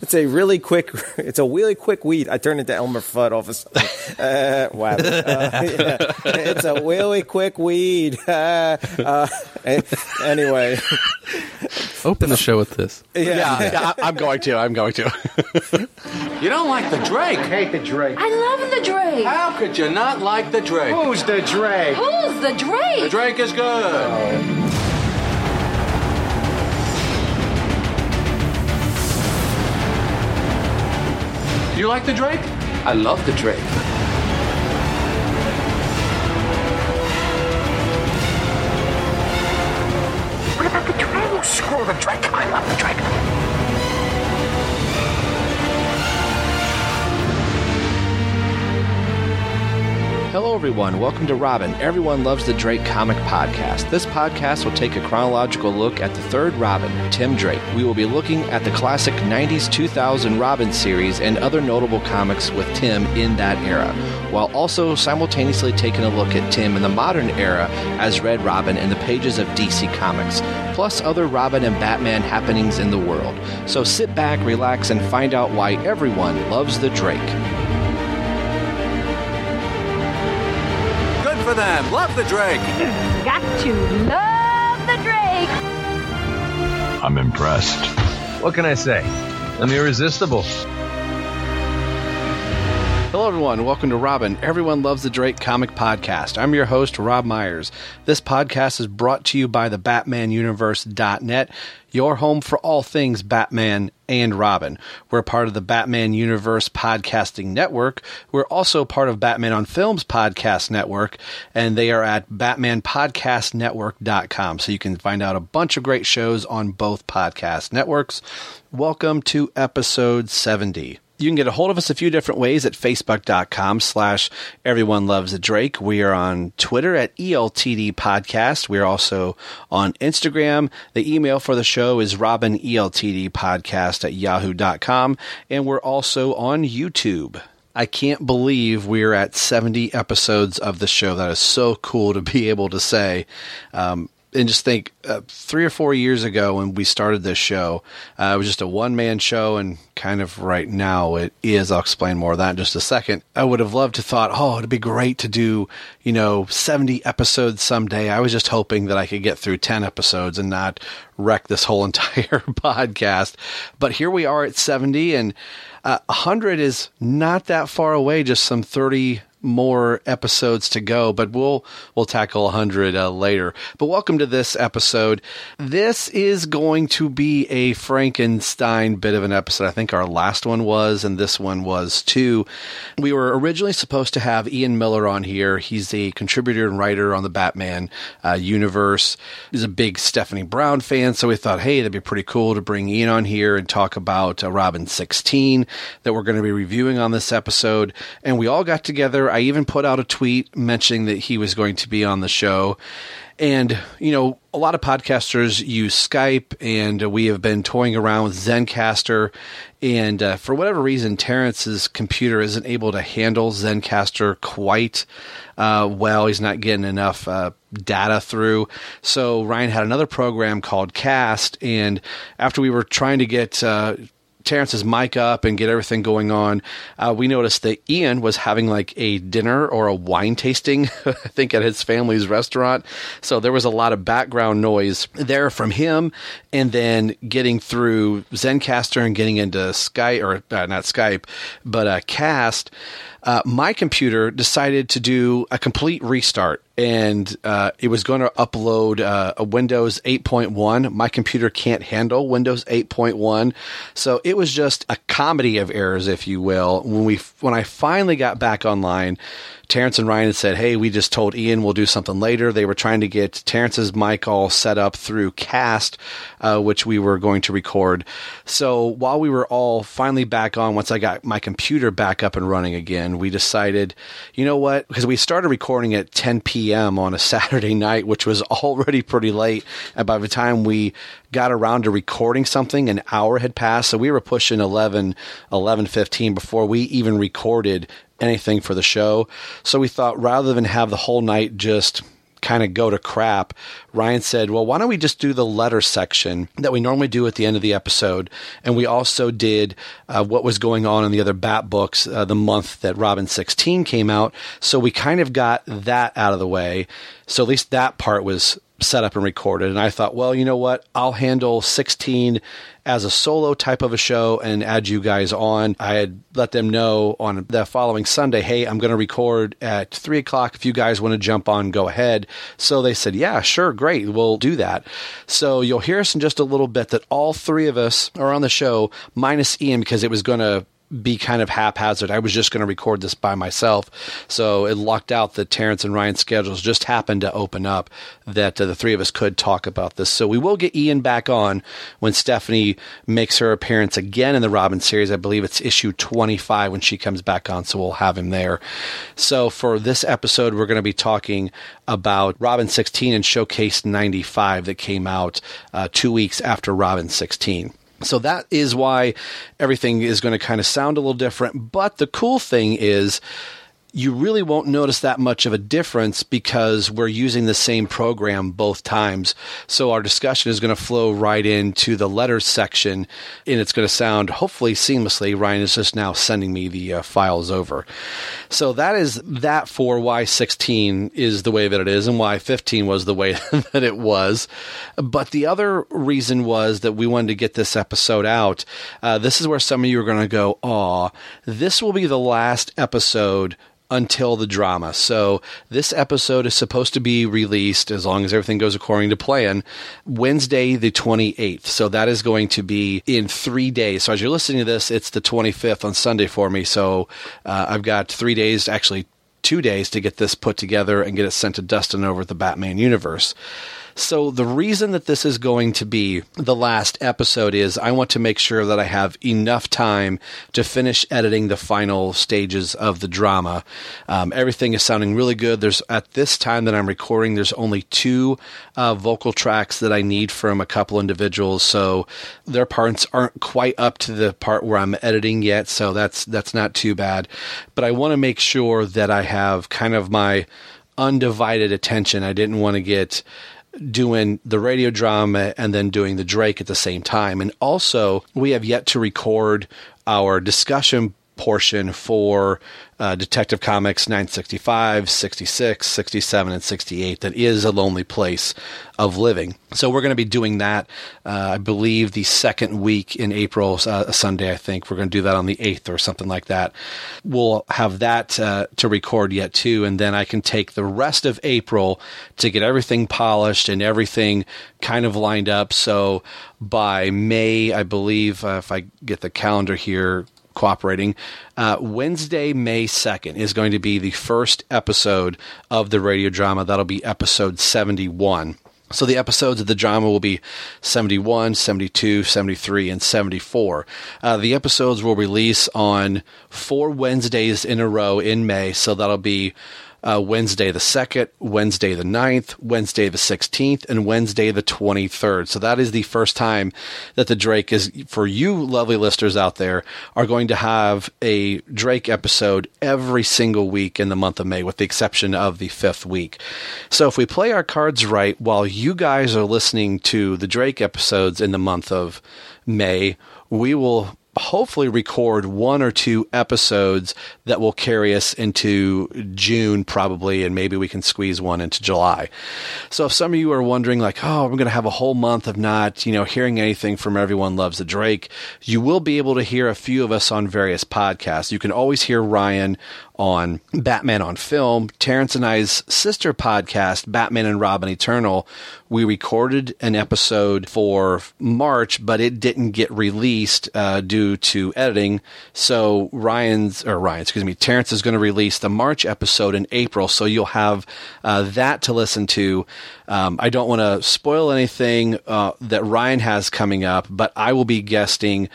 it's a really quick. It's a really quick weed. I turned into Elmer Fudd all of a sudden. Uh, wow. Uh, yeah. It's a really quick weed. Uh, uh, anyway, Open the show with this. yeah. Yeah, yeah, I- I'm going to. I'm going to. You don't like the Drake? I hate the Drake. I love the Drake. How could you not like the Drake? Who's the Drake? Who's the Drake? The Drake? Drake is good. Do you like the Drake? I love the Drake. What about the Drake? Screw the Drake. The Drake. Hello, everyone. Welcome to Robin. Everyone loves the Drake comic podcast. This podcast will take a chronological look at the third Robin, Tim Drake. We will be looking at the classic 90s 2000 Robin series and other notable comics with Tim in that era, while also simultaneously taking a look at Tim in the modern era as Red Robin in the pages of DC Comics, plus other Robin and Batman happenings in the world. So sit back, relax, and find out why everyone loves the Drake. For them. Love the Drake. Got to love the Drake. I'm impressed. What can I say? I'm irresistible. Hello, everyone. Welcome to Robin. Everyone loves the Drake comic podcast. I'm your host, Rob Myers. This podcast is brought to you by the BatmanUniverse.net, your home for all things Batman and Robin. We're part of the Batman Universe Podcasting Network. We're also part of Batman on Films Podcast Network, and they are at BatmanPodcastNetwork.com. So you can find out a bunch of great shows on both podcast networks. Welcome to episode 70. You can get a hold of us a few different ways at facebook.com slash everyone loves a Drake. We are on Twitter at ELTD podcast. We are also on Instagram. The email for the show is robineltd podcast at yahoo.com. And we're also on YouTube. I can't believe we're at 70 episodes of the show. That is so cool to be able to say. Um, and just think uh, three or four years ago when we started this show, uh, it was just a one man show, and kind of right now it is. I'll explain more of that in just a second. I would have loved to thought, oh, it'd be great to do, you know, 70 episodes someday. I was just hoping that I could get through 10 episodes and not wreck this whole entire podcast. But here we are at 70, and uh, 100 is not that far away, just some 30 more episodes to go, but we'll we'll tackle 100 uh, later. But welcome to this episode. This is going to be a Frankenstein bit of an episode. I think our last one was, and this one was too. We were originally supposed to have Ian Miller on here. He's a contributor and writer on the Batman uh, universe. He's a big Stephanie Brown fan, so we thought, hey, that'd be pretty cool to bring Ian on here and talk about uh, Robin 16 that we're going to be reviewing on this episode. And we all got together. I even put out a tweet mentioning that he was going to be on the show. And, you know, a lot of podcasters use Skype, and we have been toying around with Zencastr. And uh, for whatever reason, Terrence's computer isn't able to handle Zencastr quite uh, well. He's not getting enough uh, data through. So Ryan had another program called Cast. And after we were trying to get uh, Terrence's mic up and get everything going on, uh, we noticed that Ian was having like a dinner or a wine tasting, I think at his family's restaurant. So there was a lot of background noise there from him, and then getting through Zencastr and getting into Skype or uh, not Skype, but uh, Cast. Uh, my computer decided to do a complete restart and uh, it was going to upload uh, a Windows 8.1. My computer can't handle Windows 8.1, so it was just a comedy of errors, if you will. When we when I finally got back online, Terrence and Ryan had said, "Hey, we just told Ian we'll do something later." They were trying to get Terrence's mic all set up through Cast, uh, which we were going to record. So while we were all finally back on, once I got my computer back up and running again, we decided, you know what? Because we started recording at 10 p.m. on a Saturday night, which was already pretty late, and by the time we got around to recording something, an hour had passed. So we were pushing 11, 11, 15 before we even recorded anything for the show. So we thought rather than have the whole night just kind of go to crap, Ryan said, well, why don't we just do the letter section that we normally do at the end of the episode? And we also did uh, what was going on in the other Bat books uh, the month that Robin 16 came out. So we kind of got that out of the way. So at least that part was set up and recorded. And I thought, well, you know what? I'll handle 16 as a solo type of a show and add you guys on. I had let them know on the following Sunday, hey, I'm going to record at three o'clock. If you guys want to jump on, go ahead. So they said, yeah, sure, great. We'll do that. So you'll hear us in just a little bit that all three of us are on the show, minus Ian, because it was going to be kind of haphazard. I was just going to record this by myself. So it locked out the Terrence and Ryan schedules just happened to open up that uh, the three of us could talk about this. So we will get Ian back on when Stephanie makes her appearance again in the Robin series. I believe it's issue 25 when she comes back on. So we'll have him there. So for this episode, we're going to be talking about Robin 16 and Showcase 95 that came out uh, two weeks after Robin 16. So that is why everything is going to kind of sound a little different. But the cool thing is, you really won't notice that much of a difference because we're using the same program both times. So our discussion is going to flow right into the letters section and it's going to sound hopefully seamlessly. Ryan is just now sending me the uh, files over. So that is that for why 16 is the way that it is and why 15 was the way that it was. But the other reason was that we wanted to get this episode out. Uh, this is where some of you are going to go, aw, this will be the last episode until the drama. So this episode is supposed to be released as long as everything goes according to plan Wednesday the 28th. So that is going to be in 3 days. So as you're listening to this, it's the 25th on Sunday for me. So uh, I've got 3 days actually 2 days to get this put together and get it sent to Dustin over at the Batman universe. So the reason that this is going to be the last episode is I want to make sure that I have enough time to finish editing the final stages of the drama. Um, everything is sounding really good. There's at this time that I'm recording, there's only two uh, vocal tracks that I need from a couple individuals, so their parts aren't quite up to the part where I'm editing yet. So that's that's not too bad. But I want to make sure that I have kind of my undivided attention. I didn't want to get doing the radio drama and then doing the Drake at the same time. And also, we have yet to record our discussion portion for uh, Detective Comics 965, 66, 67, and 68 that is a lonely place of living. So we're going to be doing that, uh, I believe, the second week in April, uh, Sunday, I think. We're going to do that on the 8th or something like that. We'll have that uh, to record yet, too, and then I can take the rest of April to get everything polished and everything kind of lined up. So by May, I believe, uh, if I get the calendar here cooperating. Uh, Wednesday, May 2nd is going to be the first episode of the radio drama. That'll be episode 71. So the episodes of the drama will be 71, 72, 73, and 74. Uh, the episodes will release on four Wednesdays in a row in May. So that'll be uh, Wednesday the 2nd, Wednesday the 9th, Wednesday the 16th, and Wednesday the 23rd. So that is the first time that the Drake is, for you lovely listeners out there, are going to have a Drake episode every single week in the month of May, with the exception of the fifth week. So if we play our cards right while you guys are listening to the Drake episodes in the month of May, we will hopefully record one or two episodes that will carry us into June probably and maybe we can squeeze one into July. So if some of you are wondering like, "Oh, I'm going to have a whole month of not, you know, hearing anything from everyone loves the Drake," you will be able to hear a few of us on various podcasts. You can always hear Ryan on Batman on Film, Terrence and I's sister podcast, Batman and Robin Eternal. We recorded an episode for March, but it didn't get released uh, due to editing. So Ryan's or Ryan, excuse me, Terrence is going to release the March episode in April. So you'll have uh, that to listen to. Um, I don't want to spoil anything uh, that Ryan has coming up, but I will be guesting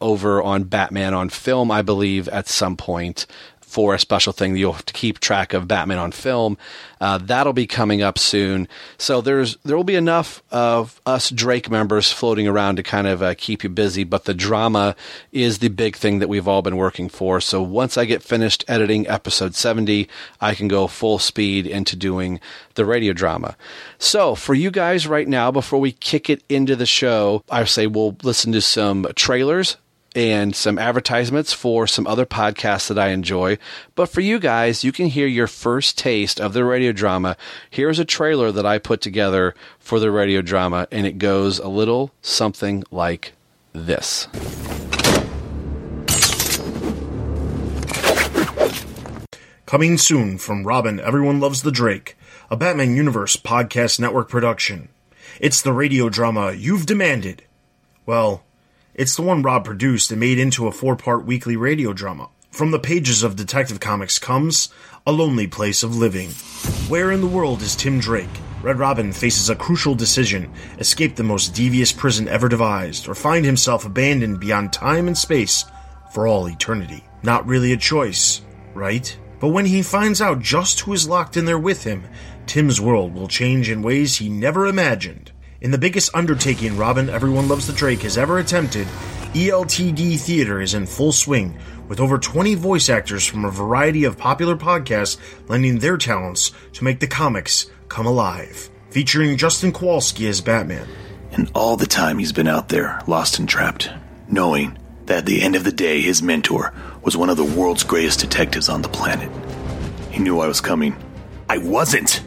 over on Batman on Film, I believe, at some point for a special thing that you'll have to keep track of Batman on film. Uh, that'll be coming up soon. So there's there will be enough of us Drake members floating around to kind of uh, keep you busy. But the drama is the big thing that we've all been working for. So once I get finished editing episode 70, I can go full speed into doing the radio drama. So for you guys right now, before we kick it into the show, I say we'll listen to some trailers and some advertisements for some other podcasts that I enjoy. But for you guys, you can hear your first taste of the radio drama. Here's a trailer that I put together for the radio drama, and it goes a little something like this. Coming soon from Robin Everyone Loves the Drake, a Batman Universe podcast network production. It's the radio drama you've demanded. Well, it's the one Rob produced and made into a four part weekly radio drama. From the pages of Detective Comics comes A Lonely Place of Living. Where in the world is Tim Drake? Red Robin faces a crucial decision escape the most devious prison ever devised, or find himself abandoned beyond time and space for all eternity. Not really a choice, right? But when he finds out just who is locked in there with him, Tim's world will change in ways he never imagined. In the biggest undertaking Robin Everyone Loves the Drake has ever attempted, ELTD Theater is in full swing, with over 20 voice actors from a variety of popular podcasts lending their talents to make the comics come alive. Featuring Justin Kowalski as Batman. And all the time he's been out there, lost and trapped, knowing that at the end of the day, his mentor was one of the world's greatest detectives on the planet. He knew I was coming. I wasn't!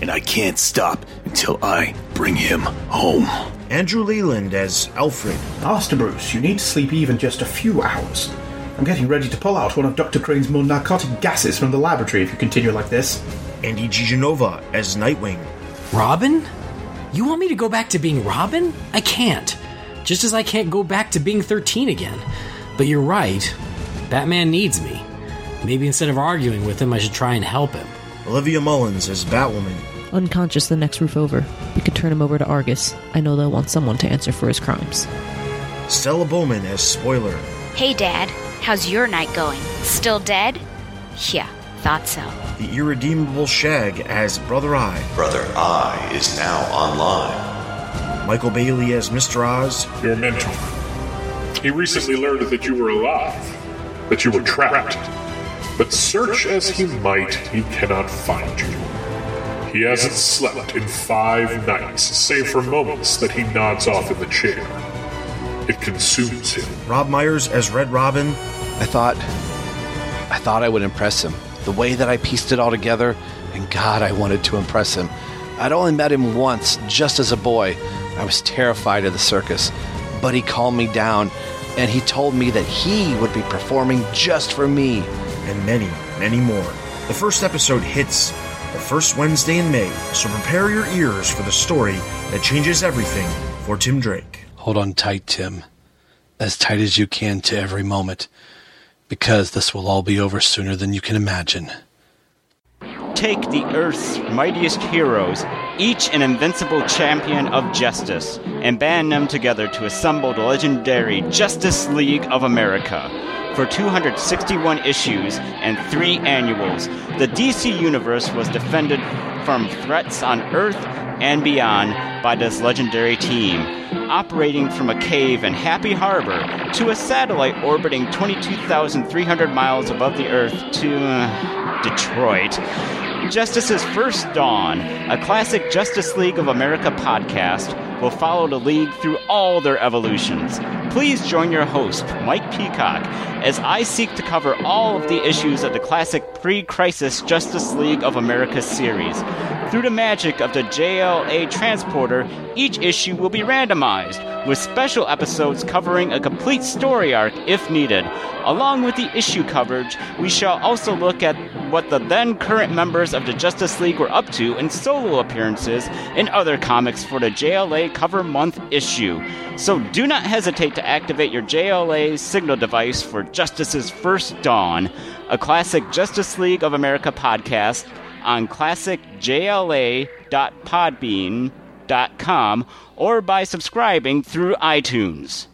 And I can't stop until I bring him home. Andrew Leland as Alfred. Master Bruce, you need to sleep even just a few hours. I'm getting ready to pull out one of Dr. Crane's more narcotic gases from the laboratory if you continue like this. Andy Giganova as Nightwing. Robin? You want me to go back to being Robin? I can't. Just as I can't go back to being 13 again. But you're right. Batman needs me. Maybe instead of arguing with him, I should try and help him. Olivia Mullins as Batwoman. Unconscious the next roof over. We could turn him over to Argus. I know they'll want someone to answer for his crimes. Stella Bowman as Spoiler. Hey, Dad. How's your night going? Still dead? Yeah, thought so. The irredeemable Shag as Brother Eye. Brother Eye is now online. Michael Bailey as Mr. Oz. Your mentor. He recently learned that you were alive, that you were trapped. But search as he might, he cannot find you. He hasn't slept in five nights, save for moments that he nods off in the chair. It consumes him. Rob Myers as Red Robin. I thought. I thought I would impress him. The way that I pieced it all together, and God, I wanted to impress him. I'd only met him once, just as a boy. I was terrified of the circus, but he calmed me down, and he told me that he would be performing just for me. And many, many more. The first episode hits the first Wednesday in May, so prepare your ears for the story that changes everything for Tim Drake. Hold on tight, Tim. As tight as you can to every moment, because this will all be over sooner than you can imagine. Take the Earth's mightiest heroes, each an invincible champion of justice, and band them together to assemble the legendary Justice League of America. For 261 issues and three annuals, the DC Universe was defended from threats on Earth and beyond by this legendary team, operating from a cave in Happy Harbor to a satellite orbiting 22,300 miles above the Earth to uh, Detroit. Justice's First Dawn, a classic Justice League of America podcast, will follow the League through all their evolutions. Please join your host, Mike Peacock, as I seek to cover all of the issues of the classic pre crisis Justice League of America series. Through the magic of the JLA transporter, each issue will be randomized, with special episodes covering a complete story arc if needed. Along with the issue coverage, we shall also look at what the then current members of the Justice League were up to in solo appearances in other comics for the JLA Cover Month issue. So do not hesitate to activate your JLA signal device for Justice's First Dawn, a classic Justice League of America podcast on classicjla.podbean.com or by subscribing through iTunes.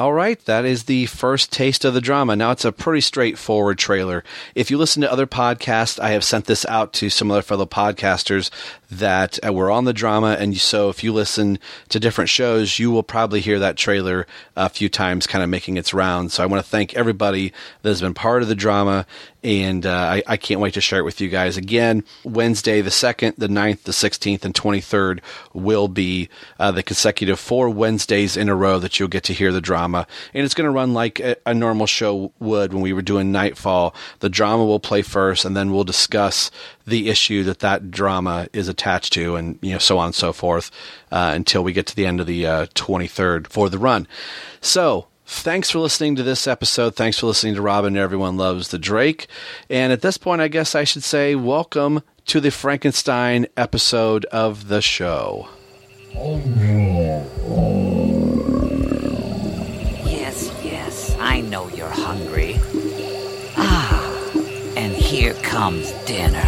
All right, that is the first taste of the drama. Now it's a pretty straightforward trailer. If you listen to other podcasts, I have sent this out to some other fellow podcasters that uh, were on the drama, and so if you listen to different shows, you will probably hear that trailer a few times, kind of making its rounds. So I want to thank everybody that has been part of the drama, and uh, I, I can't wait to share it with you guys again. Wednesday, the 2nd, the 9th, the 16th, and 23rd will be uh, the consecutive four Wednesdays in a row that you'll get to hear the drama. And it's going to run like a, a normal show would when we were doing Nightfall. The drama will play first, and then we'll discuss the issue that that drama is attached to, and you know so on and so forth, uh, until we get to the end of the uh, 23rd for the run. So thanks for listening to this episode. Thanks for listening to Robin. Everyone loves the Drake. And at this point, I guess I should say welcome to the Frankenstein episode of the show. Yes, yes, I know you're hungry. Ah, and here comes dinner.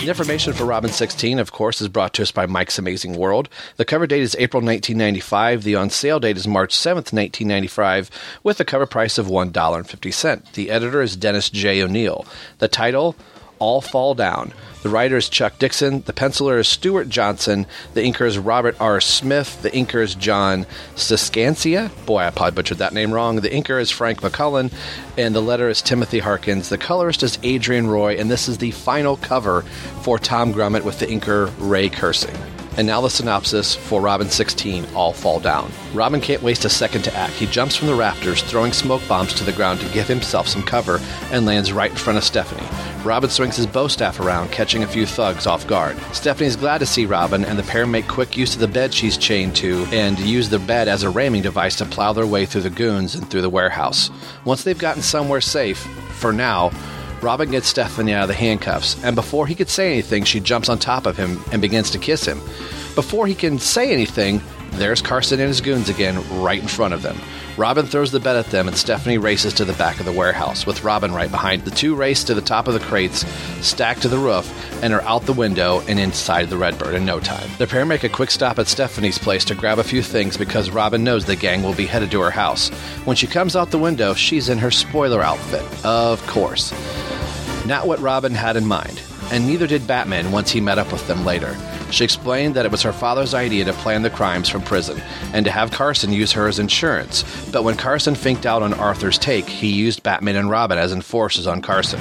The information for Robin 16, of course, is brought to us by Mike's Amazing World. The cover date is April 1995. The on sale date is March 7th, 1995, with a cover price of $1.50. The editor is Dennis J. O'Neil. The title, All Fall Down. The writer is Chuck Dixon. The penciler is Stuart Johnson. The inker is Robert R. Smith. The inker is John Siscancia. Boy, I probably butchered that name wrong. The inker is Frank McCullen. And the letter is Timothy Harkins. The colorist is Adrienne Roy. And this is the final cover for Tom Grummett with the inker Ray Kryssing. And now the synopsis for Robin 16 All Fall Down. Robin can't waste a second to act. He jumps from the rafters, throwing smoke bombs to the ground to give himself some cover, and lands right in front of Stephanie. Robin swings his bow staff around, catching a few thugs off guard. Stephanie's glad to see Robin, and the pair make quick use of the bed she's chained to and use the bed as a ramming device to plow their way through the goons and through the warehouse. Once they've gotten somewhere safe, for now, Robin gets Stephanie out of the handcuffs, and before he could say anything, she jumps on top of him and begins to kiss him. Before he can say anything, there's Carson and his goons again, right in front of them. Robin throws the bed at them, and Stephanie races to the back of the warehouse, with Robin right behind. The two race to the top of the crates, stacked to the roof, and are out the window and inside the Redbird in no time. The pair make a quick stop at Stephanie's place to grab a few things because Robin knows the gang will be headed to her house. When she comes out the window, she's in her spoiler outfit. Of course. Not what Robin had in mind, and neither did Batman once he met up with them later. She explained that it was her father's idea to plan the crimes from prison and to have Carson use her as insurance. But when Carson finked out on Arthur's take, he used Batman and Robin as enforcers on Carson.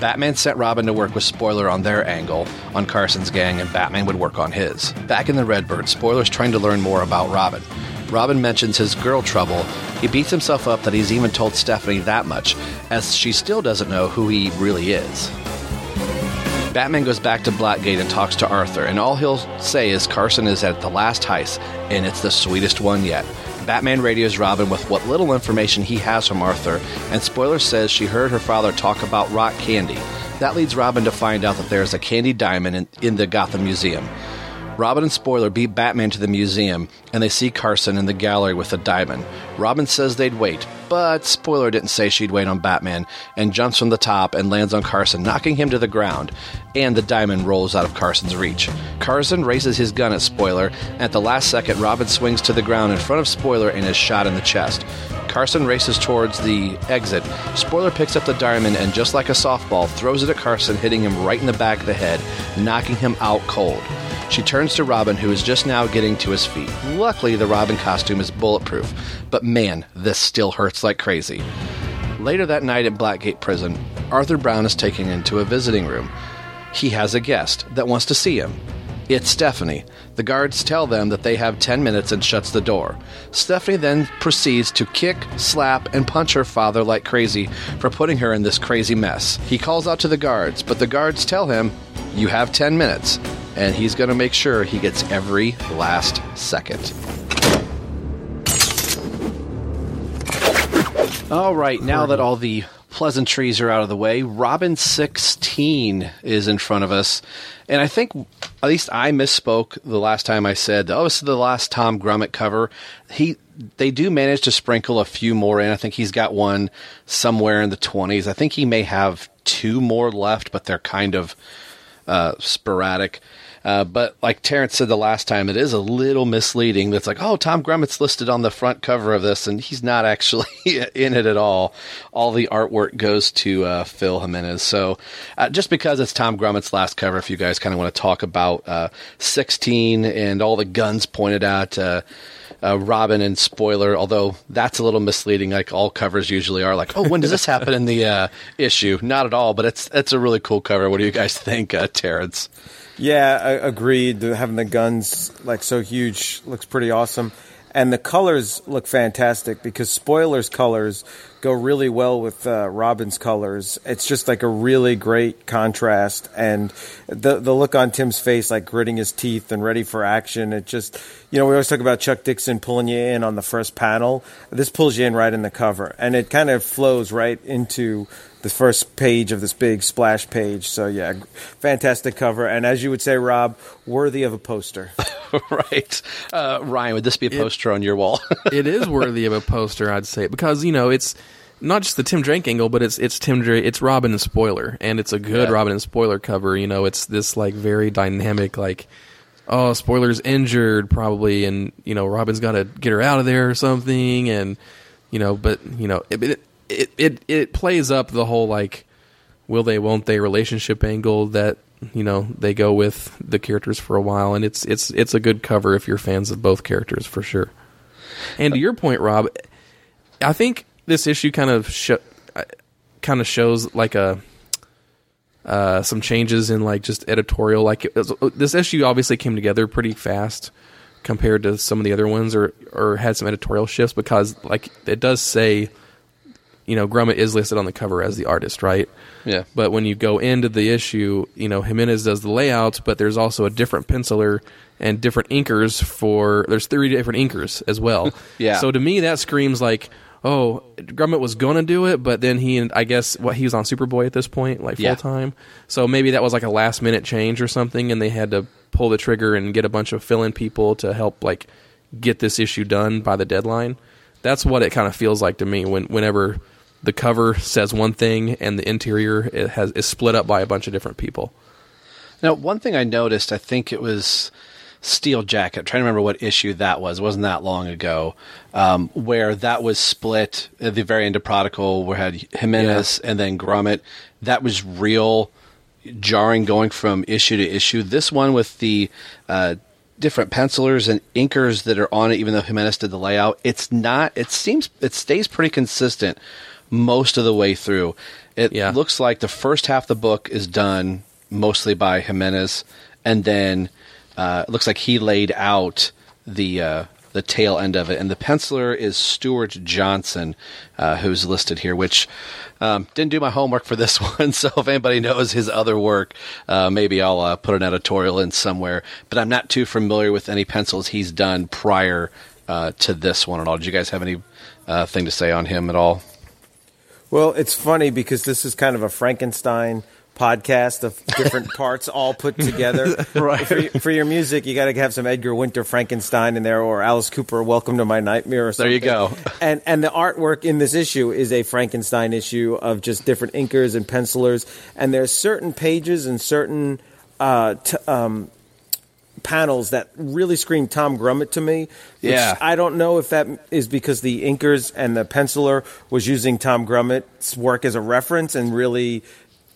Batman sent Robin to work with Spoiler on their angle on Carson's gang, and Batman would work on his. Back in the Redbird, Spoiler's trying to learn more about Robin. Robin mentions his girl trouble. He beats himself up that he's even told Stephanie that much, as she still doesn't know who he really is. Batman goes back to Blackgate and talks to Arthur, and all he'll say is Carson is at the last heist, and it's the sweetest one yet. Batman radios Robin with what little information he has from Arthur, and Spoiler says she heard her father talk about rock candy. That leads Robin to find out that there is a candy diamond in, in the Gotham Museum. Robin and Spoiler beat Batman to the museum, and they see Carson in the gallery with the diamond. Robin says they'd wait, but Spoiler didn't say she'd wait on Batman, and jumps from the top and lands on Carson, knocking him to the ground, and the diamond rolls out of Carson's reach. Carson raises his gun at Spoiler, and at the last second, Robin swings to the ground in front of Spoiler and is shot in the chest. Carson races towards the exit. Spoiler picks up the diamond and, just like a softball, throws it at Carson, hitting him right in the back of the head, knocking him out cold. She turns to Robin, who is just now getting to his feet. Luckily, the Robin costume is bulletproof, but man, this still hurts like crazy. Later that night at Blackgate Prison, Arthur Brown is taken into a visiting room. He has a guest that wants to see him. It's Stephanie. The guards tell them that they have 10 minutes and shuts the door. Stephanie then proceeds to kick, slap, and punch her father like crazy for putting her in this crazy mess. He calls out to the guards, but the guards tell him, You have 10 minutes, and he's going to make sure he gets every last second. All right, now that all the pleasantries are out of the way, Robin 16 is in front of us. And I think, at least I misspoke the last time I said, oh, this is the last Tom Grummett cover. He, they do manage to sprinkle a few more in. I think he's got one somewhere in the 20s. I think he may have two more left, but they're kind of uh, sporadic. Uh, but like Terrence said the last time, it is a little misleading. That's like, oh, Tom Grummett's listed on the front cover of this, and he's not actually in it at all. All the artwork goes to uh, Phil Jimenez. So uh, just because it's Tom Grummett's last cover, if you guys kind of want to talk about uh, 16 and all the guns pointed at. Uh, uh, Robin and spoiler, although that's a little misleading, like all covers usually are. Like, oh, when does this happen in the uh, issue? Not at all, but it's it's a really cool cover. What do you guys think, uh, Terrence? Yeah, I agreed. Having the guns like so huge looks pretty awesome, and the colors look fantastic because spoilers colors go really well with uh, Robin's colors. It's just like a really great contrast, and the the look on Tim's face, like gritting his teeth and ready for action. It just, you know, we always talk about Chuck Dixon pulling you in on the first panel. This pulls you in right in the cover, and it kind of flows right into the first page of this big splash page. So yeah, fantastic cover, and as you would say, Rob, worthy of a poster. right, uh, Ryan, would this be a poster on your wall? it is worthy of a poster, I'd say, because you know it's not just the Tim Drake angle, but it's it's Tim Drake, it's Robin and Spoiler, and it's a good Yeah. Robin and Spoiler cover. You know, it's this like very dynamic, like oh, Spoiler's injured probably, and you know Robin's got to get her out of there or something, and you know, but you know it it it it, it plays up the whole like will they won't they relationship angle that you know they go with the characters for a while. And it's it's it's a good cover if you're fans of both characters for sure. And to uh, your point rob i think this issue kind of sho- uh, kind of shows like a uh, some changes in like just editorial. Like was, uh, this issue obviously came together pretty fast compared to some of the other ones or or had some editorial shifts because like it does say you know Grummett is listed on the cover as the artist right Yeah. but when you go into the issue, you know, Jimenez does the layouts, but there's also a different penciler and different inkers for there's three different inkers as well. Yeah. So to me that screams like, oh, Grummett was going to do it, but then he and I guess what he was on Superboy at this point, like full Yeah. time. So maybe that was like a last minute change or something and they had to pull the trigger and get a bunch of fill-in people to help like get this issue done by the deadline. That's what it kind of feels like to me when whenever the cover says one thing and the interior it has is split up by a bunch of different people. Now, one thing I noticed, I think it was Steel Jacket. I'm trying to remember what issue that was. It wasn't that long ago, um, where that was split at the very end of Prodigal, where had Jimenez and then Grummett. That was real jarring going from issue to issue. This one with the uh, different pencilers and inkers that are on it, even though Jimenez did the layout, it's not. It seems it stays pretty consistent most of the way through. It looks like the first half of the book is done mostly by Jimenez, and then uh, it looks like he laid out the uh, the tail end of it. And the penciler is Stuart Johnson, uh, who's listed here, which um, didn't do my homework for this one. So if anybody knows his other work, uh, maybe I'll uh, put an editorial in somewhere. But I'm not too familiar with any pencils he's done prior uh, to this one at all. Did you guys have any uh, thing to say on him at all? Well, it's funny because this is kind of a Frankenstein podcast of different parts all put together. Right. For, for your music, you got to have some Edgar Winter Frankenstein in there, or Alice Cooper, Welcome to My Nightmare. Or There you go. And and the artwork in this issue is a Frankenstein issue of just different inkers and pencilers, and there's certain pages and certain. Uh, t- um, panels that really scream Tom Grummett to me. which Yeah. I don't know if that is because the inkers and the penciler was using Tom Grummett's work as a reference and really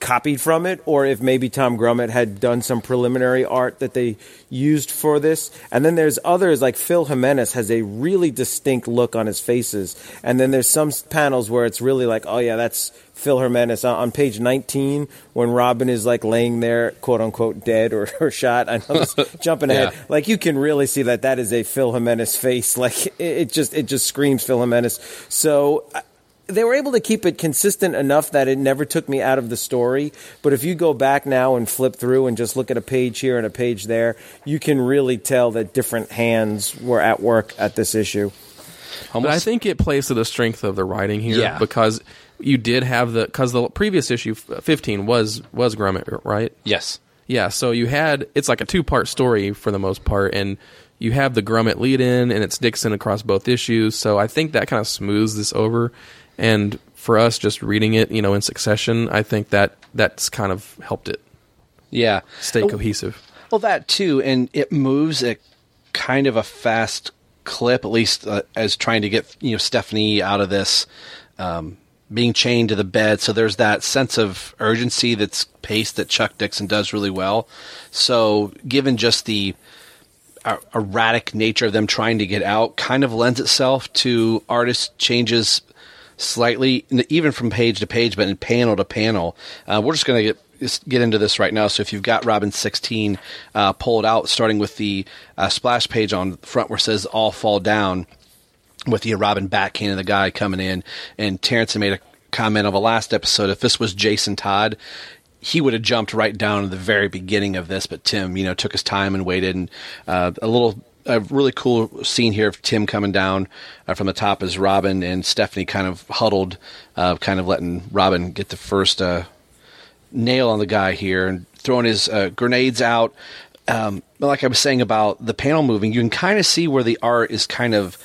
copied from it, or if maybe Tom Grummett had done some preliminary art that they used for this. And then there's others like Phil Jimenez has a really distinct look on his faces. And then there's some panels where it's really like, oh yeah, that's Phil Jimenez on, on page 19 when Robin is like laying there, quote unquote, dead or, or shot. I know this jumping ahead. Yeah. Like you can really see that that is a Phil Jimenez face. Like it, it just it just screams Phil Jimenez. So. I- they were able to keep it consistent enough that it never took me out of the story. But if you go back now and flip through and just look at a page here and a page there, you can really tell that different hands were at work at this issue. But I think it plays to the strength of the writing here Yeah. because you did have the because the previous issue fifteen was was Grummett, right? Yes. Yeah, so you had it's like a two part story for the most part, and you have the Grummett lead in, and it's Dixon across both issues. So I think that kind of smooths this over. And for us, just reading it, you know, in succession, I think that that's kind of helped it Yeah. stay Oh, cohesive. Well, that too, and it moves at kind of a fast clip, at least uh, as trying to get you know Stephanie out of this, um, being chained to the bed. So there's that sense of urgency that's paced that Chuck Dixon does really well. So given just the er- erratic nature of them trying to get out, kind of lends itself to artist changes slightly, even from page to page, but in panel to panel. Uh, we're just going to get get into this right now. So if you've got Robin 16 uh, pulled out, starting with the uh, splash page on the front where it says "All Fall Down," with the Robin backhanding the guy coming in, and Terrence made a comment of a last episode. If this was Jason Todd, he would have jumped right down to the very beginning of this, but Tim, you know, took his time and waited. And uh, a little, a really cool scene here of Tim coming down uh, from the top as Robin and Stephanie kind of huddled, uh, kind of letting Robin get the first uh, nail on the guy here and throwing his uh, grenades out. Um, like I was saying about the panel moving, you can kind of see where the art is kind of.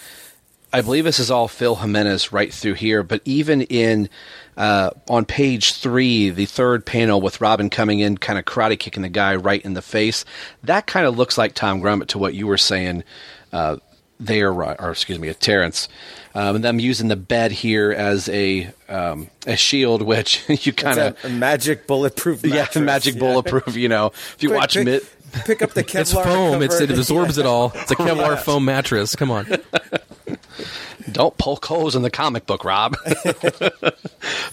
I believe this is all Phil Jimenez right through here, but even in uh, on page three, the third panel with Robin coming in, kind of karate kicking the guy right in the face, that kind of looks like Tom Grummett to what you were saying uh, there, Ri- or excuse me, Terrence. Um, and them using the bed here as a um, a shield, which you kind of It's a, a magic bulletproof. yeah, magic Yeah. bulletproof. You know, if you Quick, watch pick, Mid, pick up the Kevlar. It's foam. It's, it absorbs it all. It's a Kevlar Yeah. foam mattress. Come on. Don't poke holes in the comic book, Rob.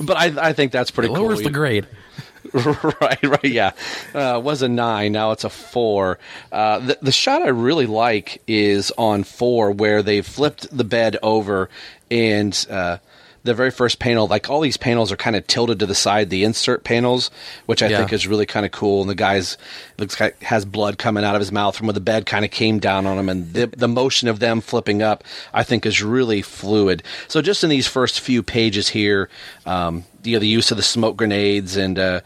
but I, I think that's pretty It cool. lowers the grade. right, right, yeah. Uh, was a nine, now it's a four. Uh, the, the shot I really like is on four, where they flipped the bed over, and uh, the very first panel, like all these panels are kind of tilted to the side, the insert panels, which I Yeah. think is really kind of cool. And the guy's looks like has blood coming out of his mouth from where the bed kind of came down on him, and the, the motion of them flipping up, I think, is really fluid. So just in these first few pages here, um, you know, the use of the smoke grenades, and uh,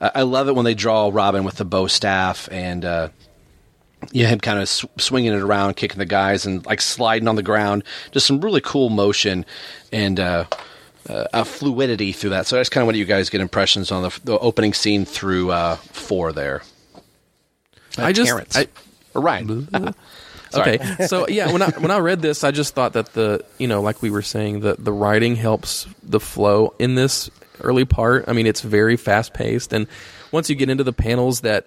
I I love it when they draw Robin with the bow staff and. Uh, yeah, him kind of sw- swinging it around, kicking the guys, and like sliding on the ground. Just some really cool motion and uh, uh, a fluidity through that. So that's kind of what you guys get impressions on the, the opening scene through uh, four there. I just Terrence. I, Ryan. Okay, so yeah, when I when I read this, I just thought that the you know like we were saying the the writing helps the flow in this early part. I mean, it's very fast paced, and once you get into the panels that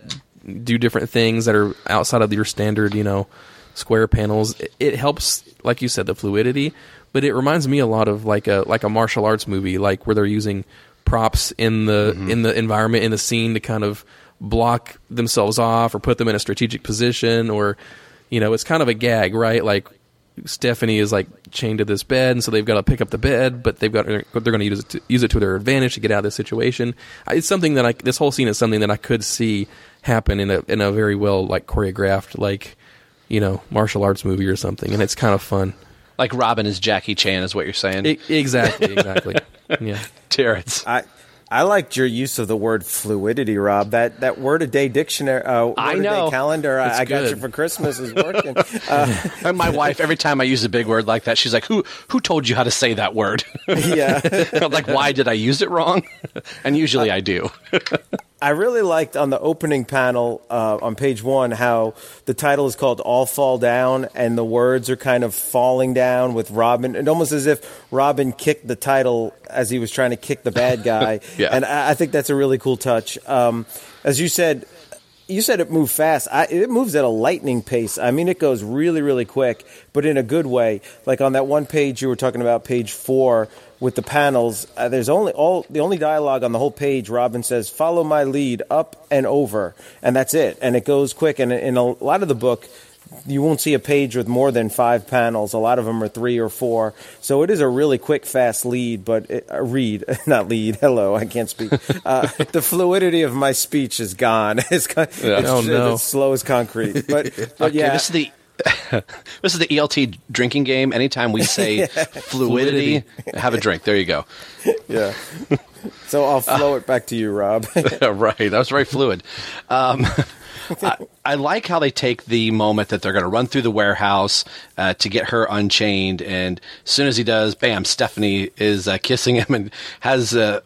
do different things that are outside of your standard you know square panels, it, it helps like you said the fluidity. But it reminds me a lot of like a like a martial arts movie, like where they're using props in the mm-hmm. in the environment in the scene to kind of block themselves off or put them in a strategic position or you know it's kind of a gag right like stephanie is like chained to this bed and so they've got to pick up the bed but they've got they're going to use it to use it to their advantage to get out of this situation I- it's something that i this whole scene is something that i could see happen in a in a very well like choreographed like you know martial arts movie or something and it's kind of fun Like Robin is Jackie Chan, is what you're saying. E- exactly exactly yeah Terrence. I I liked your use of the word fluidity, Rob. That that word a day dictionary, uh, word I a day calendar It's I, I got you for Christmas is working. uh, And my wife, every time I use a big word like that, she's like, "Who who told you how to say that word?" Yeah. I'm like, why did I use it wrong? and usually I do. I really liked on the opening panel uh, on page one how the title is called "All Fall Down" and the words are kind of falling down with Robin, and almost as if Robin kicked the title as he was trying to kick the bad guy. Yeah. And I, I think that's a really cool touch. Um, as you said, you said it moved fast. I, it moves at a lightning pace. I mean, it goes really, really quick, but in a good way. Like on that one page you were talking about, page four with the panels. Uh, there's only all the only dialogue on the whole page. Robin says, "Follow my lead, up and over," and that's it. And it goes quick. And in a lot of the book. You won't see a page with more than five panels. A lot of them are three or four. So it is a really quick, fast lead, but it, uh, read, not lead. Hello, I can't speak. Uh, the fluidity of my speech is gone. It's, con- Yeah. it's, Oh, no. it's slow as concrete. But, but Okay, yeah, this is the this is the ELT drinking game. Anytime we say Yeah. fluidity, have a drink. There you go. yeah. So I'll flow it back to you, Rob. right, that was very fluid. Um, I, I like how they take the moment that they're going to run through the warehouse uh, to get her unchained, and as soon as he does, bam! Stephanie is uh, kissing him and has. Uh,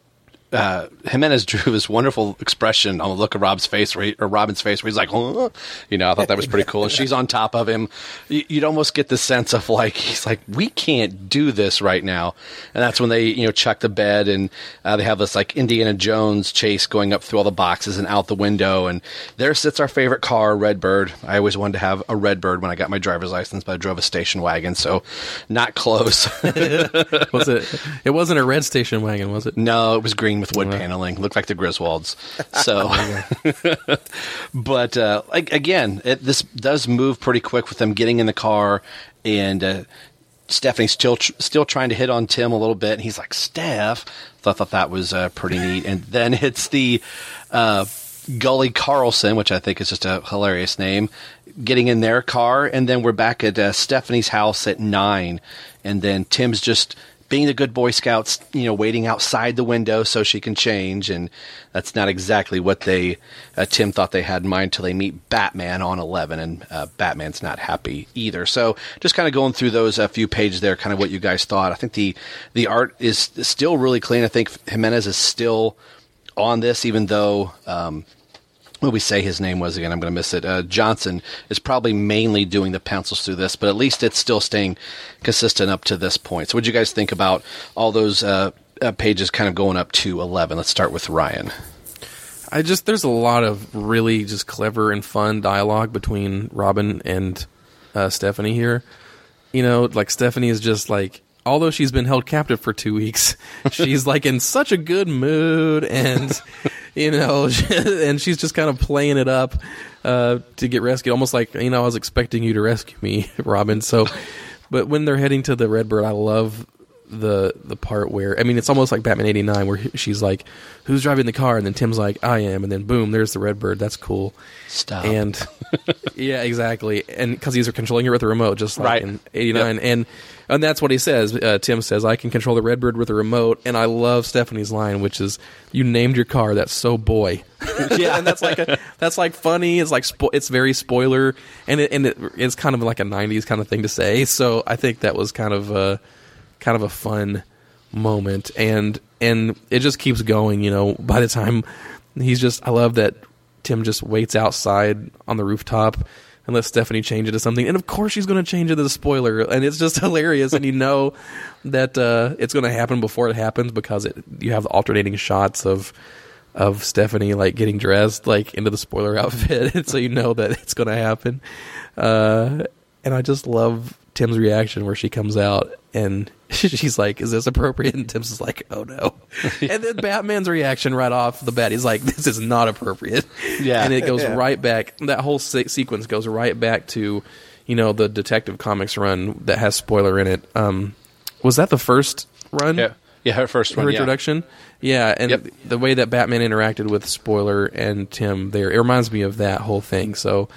uh, Jimenez drew this wonderful expression on the look of Rob's face, where he, or Robin's face, where he's like, huh? you know, I thought that was pretty cool. And she's on top of him. You, you'd almost get the sense of like, he's like, we can't do this right now. And that's when they, you know, chuck the bed and uh, they have this like Indiana Jones chase going up through all the boxes and out the window. And there sits our favorite car, Redbird. I always wanted to have a Redbird when I got my driver's license, but I drove a station wagon, so not close. was it? It wasn't a red station wagon, was it? No, it was green with wood paneling. Looked like the Griswolds. So, but uh, like, again, it, this does move pretty quick with them getting in the car and. Uh, Stephanie's still tr- still trying to hit on Tim a little bit, and he's like, "Steph." So I thought that was uh, pretty neat. And then it's the uh, Gully Carlson, which I think is just a hilarious name, getting in their car, and then we're back at uh, Stephanie's house at nine, and then Tim's just being the good Boy Scouts, you know, waiting outside the window so she can change, and that's not exactly what they uh, Tim thought they had in mind till they meet Batman on eleven, and uh, Batman's not happy either. So just kind of going through those a few pages there, kind of what you guys thought. I think the the art is still really clean. I think Jimenez is still on this, even though. Um, what we say his name was again, I'm going to miss it. Uh, Johnson is probably mainly doing the pencils through this, but at least it's still staying consistent up to this point. So, what do you guys think about all those uh, uh, pages kind of going up to 11? Let's start with Ryan. I just there's a lot of really just clever and fun dialogue between Robin and uh, Stephanie here. You know, like Stephanie is just like although she's been held captive for two weeks, she's like in such a good mood and you know, and she's just kind of playing it up uh, to get rescued, almost like you know I was expecting you to rescue me, Robin. So, but when they're heading to the Redbird, I love the the part where I mean it's almost like Batman eighty nine where she's like, "Who's driving the car?" and then Tim's like, "I am," and then boom, there's the Redbird. That's cool. Stop. And yeah, exactly. And because he's controlling it with a remote, just like Right. in '89, and and that's what he says. Uh, Tim says, "I can control the Redbird with a remote," and I love Stephanie's line, which is, "You named your car. That's so boy." yeah, and that's like a, that's like funny. It's like spo- it's very spoiler, and it, and it, it's kind of like a '90s kind of thing to say. So I think that was kind of a kind of a fun moment, and and it just keeps going. You know, by the time he's just, I love that Tim just waits outside on the rooftop and lets Stephanie change it to something, and of course she's going to change it to the spoiler, and it's just hilarious, and you know that uh, it's going to happen before it happens because it, you have alternating shots of of Stephanie like getting dressed like into the spoiler outfit, and so you know that it's going to happen. Uh, and I just love Tim's reaction where she comes out and she's like, "Is this appropriate?" And Tim's is like, "Oh no!" and then Batman's reaction right off the bat, he's like, "This is not appropriate." Yeah. and it goes Yeah. right back. That whole se- sequence goes right back to, you know, the Detective Comics run that has spoiler in it. Um, was that the first run? Yeah, yeah, her first one. her yeah. introduction. Yeah, and the way that Batman interacted with Spoiler and Tim there, it reminds me of that whole thing. So,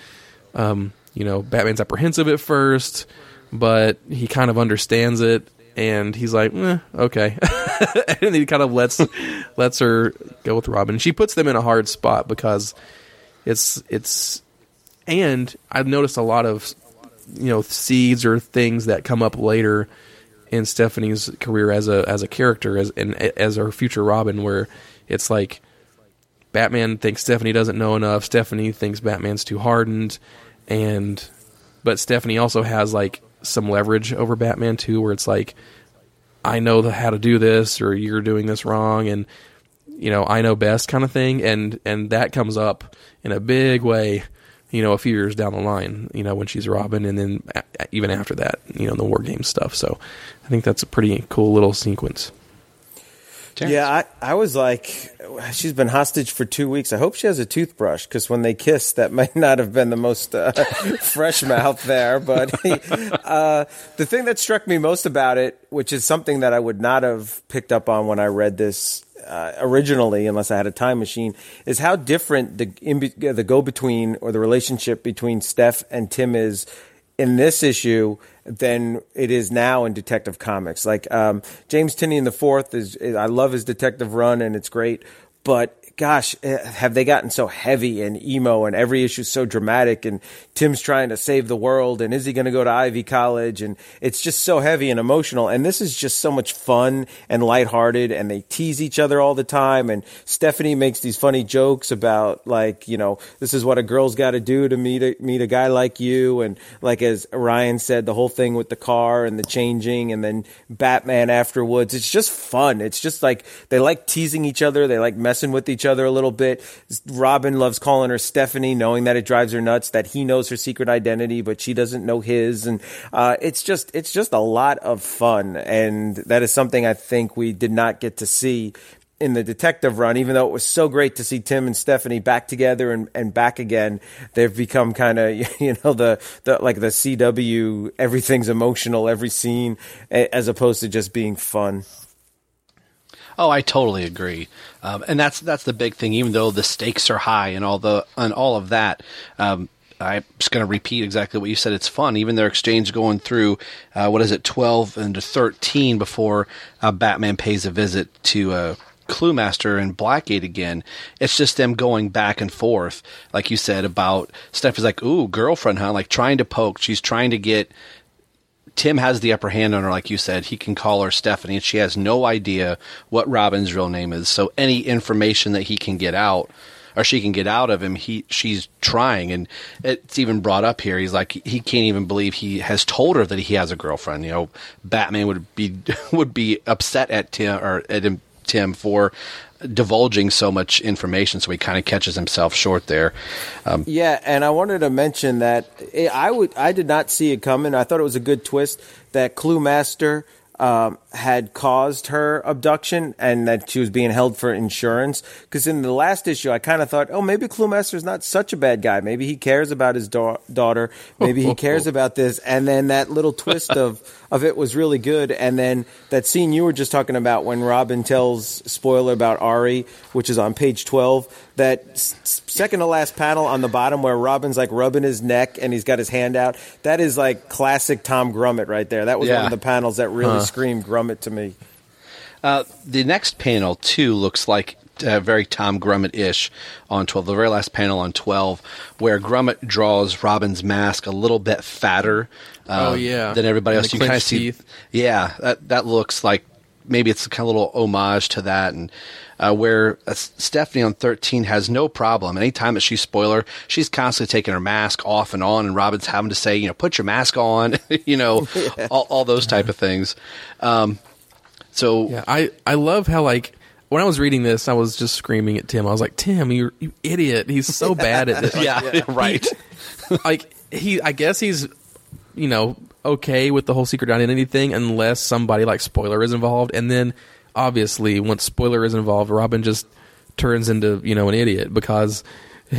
um, you know, Batman's apprehensive at first, but he kind of understands it, and he's like, eh, okay, and he kind of lets lets her go with Robin. She puts them in a hard spot because it's it's, and I've noticed a lot of you know seeds or things that come up later in Stephanie's career as a as a character as and as her future Robin, where it's like Batman thinks Stephanie doesn't know enough. Stephanie thinks Batman's too hardened, and but Stephanie also has like some leverage over Batman too, where it's like I know the, how to do this, or you're doing this wrong, and you know I know best kind of thing, and and that comes up in a big way. You know, a few years down the line, you know, when she's Robin, and then a- even after that, you know, in the war game stuff. So, I think that's a pretty cool little sequence. Yeah, I, I was like, she's been hostage for two weeks. I hope she has a toothbrush because when they kiss, that might not have been the most uh, fresh mouth there. But uh, the thing that struck me most about it, which is something that I would not have picked up on when I read this uh, originally, unless I had a time machine, is how different the in, the go between or the relationship between Steph and Tim is in this issue than it is now in Detective Comics. Like um, James Tynion the Fourth is, is, I love his detective run and it's great, but gosh, eh, have they gotten so heavy and emo and every issue is so dramatic and Tim's trying to save the world and is he going to go to Ivy College? And it's just so heavy and emotional. And this is just so much fun and lighthearted and they tease each other all the time. And Stephanie makes these funny jokes about like, you know, this is what a girl's got to do to meet a, meet a guy like you. And like as Ryan said the whole thing with the car and the changing and then Batman afterwards. It's just fun. It's just like they like teasing each other, they like messing with each other a little bit. Robin loves calling her Stephanie, knowing that it drives her nuts that he knows her secret identity, but she doesn't know his. And uh, it's just it's just a lot of fun, and that is something I think we did not get to see in the detective run, even though it was so great to see Tim and Stephanie back together and, and back again, they've become kind of, you know, the, the, like the CW, everything's emotional, every scene, as opposed to just being fun. Oh, I totally agree, um, and that's that's the big thing. Even though the stakes are high and all the and all of that, um, I'm just going to repeat exactly what you said. It's fun. Even their exchange going through uh, what is it, twelve and thirteen before uh, Batman pays a visit to. Uh, Cluemaster and Blackgate again. It's just them going back and forth, like you said about Steph is like, "Ooh, girlfriend, huh?" Like trying to poke. She's trying to get Tim has the upper hand on her, like you said. He can call her Stephanie, and she has no idea what Robin's real name is. So any information that he can get out, or she can get out of him, he she's trying. And it's even brought up here. He's like he can't even believe he has told her that he has a girlfriend. You know, Batman would be would be upset at Tim or at him, Tim for divulging so much information. So he kind of catches himself short there. Um, Yeah, and I wanted to mention that it, I would I did not see it coming. I thought it was a good twist that Cluemaster um, had caused her abduction and that she was being held for insurance. Because in the last issue, I kind of thought, oh, maybe Cluemaster's is not such a bad guy. Maybe he cares about his da- daughter. Maybe he cares about this. And then that little twist of of it was really good. And then that scene you were just talking about when Robin tells spoiler about Ari, which is on page twelve. That s- second to last panel on the bottom where Robin's like rubbing his neck and he's got his hand out. That is like classic Tom Grummett right there. That was Yeah. one of the panels that really Huh. screamed Grummett to me. Uh, the next panel too looks like uh, very Tom Grummett ish on twelve. The very last panel on twelve, where Grummett draws Robin's mask a little bit fatter. uh, Oh, yeah. than everybody else. You kind of see, yeah, that that looks like maybe it's a kind of little homage to that and. Uh, where uh, Stephanie on 13 has no problem. Anytime that she's spoiler, she's constantly taking her mask off and on, and Robin's having to say, you know, put your mask on, you know, all, all those type of things. Um, so Yeah, I I love how like when I was reading this, I was just screaming at Tim. I was like, Tim, you you idiot! He's so bad at this. Like, Yeah, right. he- like he, I guess he's you know okay with the whole secret identity thing, unless somebody like spoiler is involved, and then obviously once spoiler is involved, Robin just turns into you know an idiot because.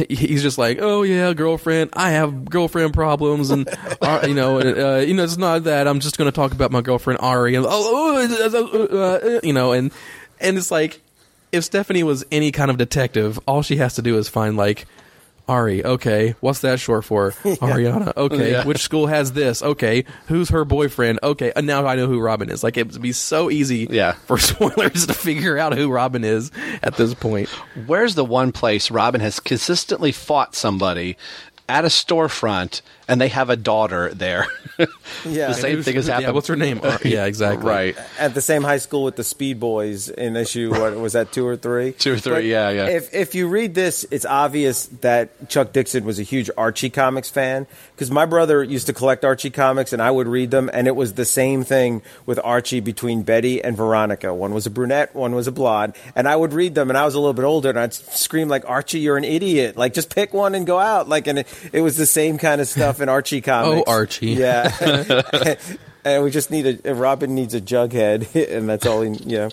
He's just like, oh yeah, girlfriend. I have girlfriend problems, and uh, you know, uh, you know, it's not that. I'm just going to talk about my girlfriend Ari, and oh, oh, uh, uh, you know, and and it's like, if Stephanie was any kind of detective, all she has to do is find like Ari, okay. What's that short for? Ariana, okay. Yeah. Which school has this? Okay. Who's her boyfriend? Okay. And now I know who Robin is. Like, it would be so easy Yeah. for spoilers to figure out who Robin is at this point. Where's the one place Robin has consistently fought somebody at a storefront and they have a daughter there? Yeah. the same thing has yeah, what's her name? Yeah, exactly. Right. at the same high school with the Speed Boys in issue what was that two or three? Two or three, But yeah, yeah. If if you read this, it's obvious that Chuck Dixon was a huge Archie comics fan because my brother used to collect Archie comics and I would read them, and it was the same thing with Archie between Betty and Veronica. One was a brunette, one was a blonde, and I would read them, and I was a little bit older, and I'd scream like Archie, you're an idiot! Like just pick one and go out. Like, and it, it was the same kind of stuff in Archie comics. Oh, Archie. yeah. and we just need a Robin needs a jughead, and that's all he. Yeah.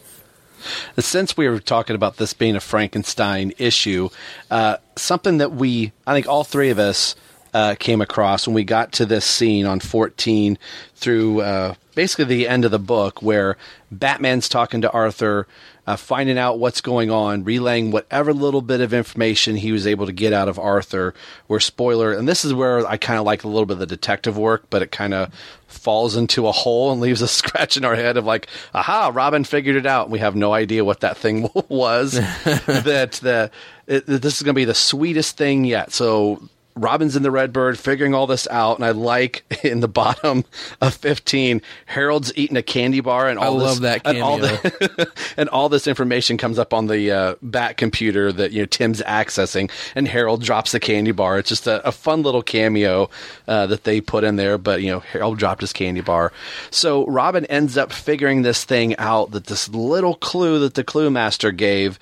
Since we were talking about this being a Frankenstein issue, uh, something that we, I think all three of us uh, came across when we got to this scene on 14 through uh, basically the end of the book where Batman's talking to Arthur, uh, finding out what's going on, relaying whatever little bit of information he was able to get out of Arthur. Where spoiler, and this is where I kind of like a little bit of the detective work, but it kind of falls into a hole and leaves a scratch in our head of like, aha, Robin figured it out. We have no idea what that thing was. that the it, this is going to be the sweetest thing yet. So Robin's in the Redbird figuring all this out, and I like in the bottom of 15, Harold's eating a candy bar, and I all this, love that and all, the- and all this information comes up on the uh, Bat computer that you know Tim's accessing, and Harold drops the candy bar. It's just a, a fun little cameo uh, that they put in there. But you know, Harold dropped his candy bar, so Robin ends up figuring this thing out. That this little clue that the Cluemaster gave,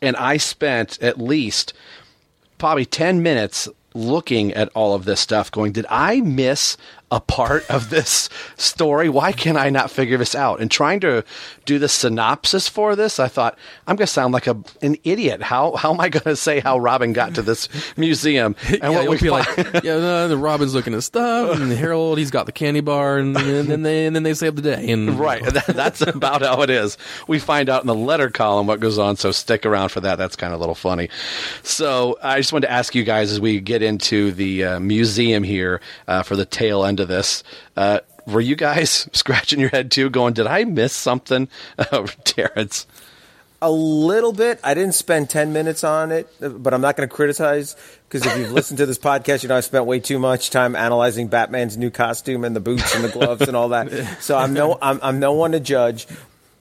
and I spent at least probably 10 minutes looking at all of this stuff going did i miss a part of this story why can i not figure this out and trying to do the synopsis for this i thought i'm going to sound like a, an idiot how, how am i going to say how robin got to this museum and yeah, what we be find- like, yeah, no, the Robin's looking at stuff, and the Harold, he's got the candy bar, and, and then they and then they save the day. And Right. That, that's about how it is. We find out in the letter column what goes on, so stick around for that. That's kind of a little funny. So I just wanted to ask you guys as we get into the uh, museum here uh, for the tail end of this. Uh, were you guys scratching your head too, going, did I miss something? Uh, Terrence. A little bit. I didn't spend 10 minutes on it, but I'm not going to criticize because if you've listened to this podcast, you know I spent way too much time analyzing Batman's new costume and the boots and the gloves and all that. So I'm no I'm, I'm no one to judge,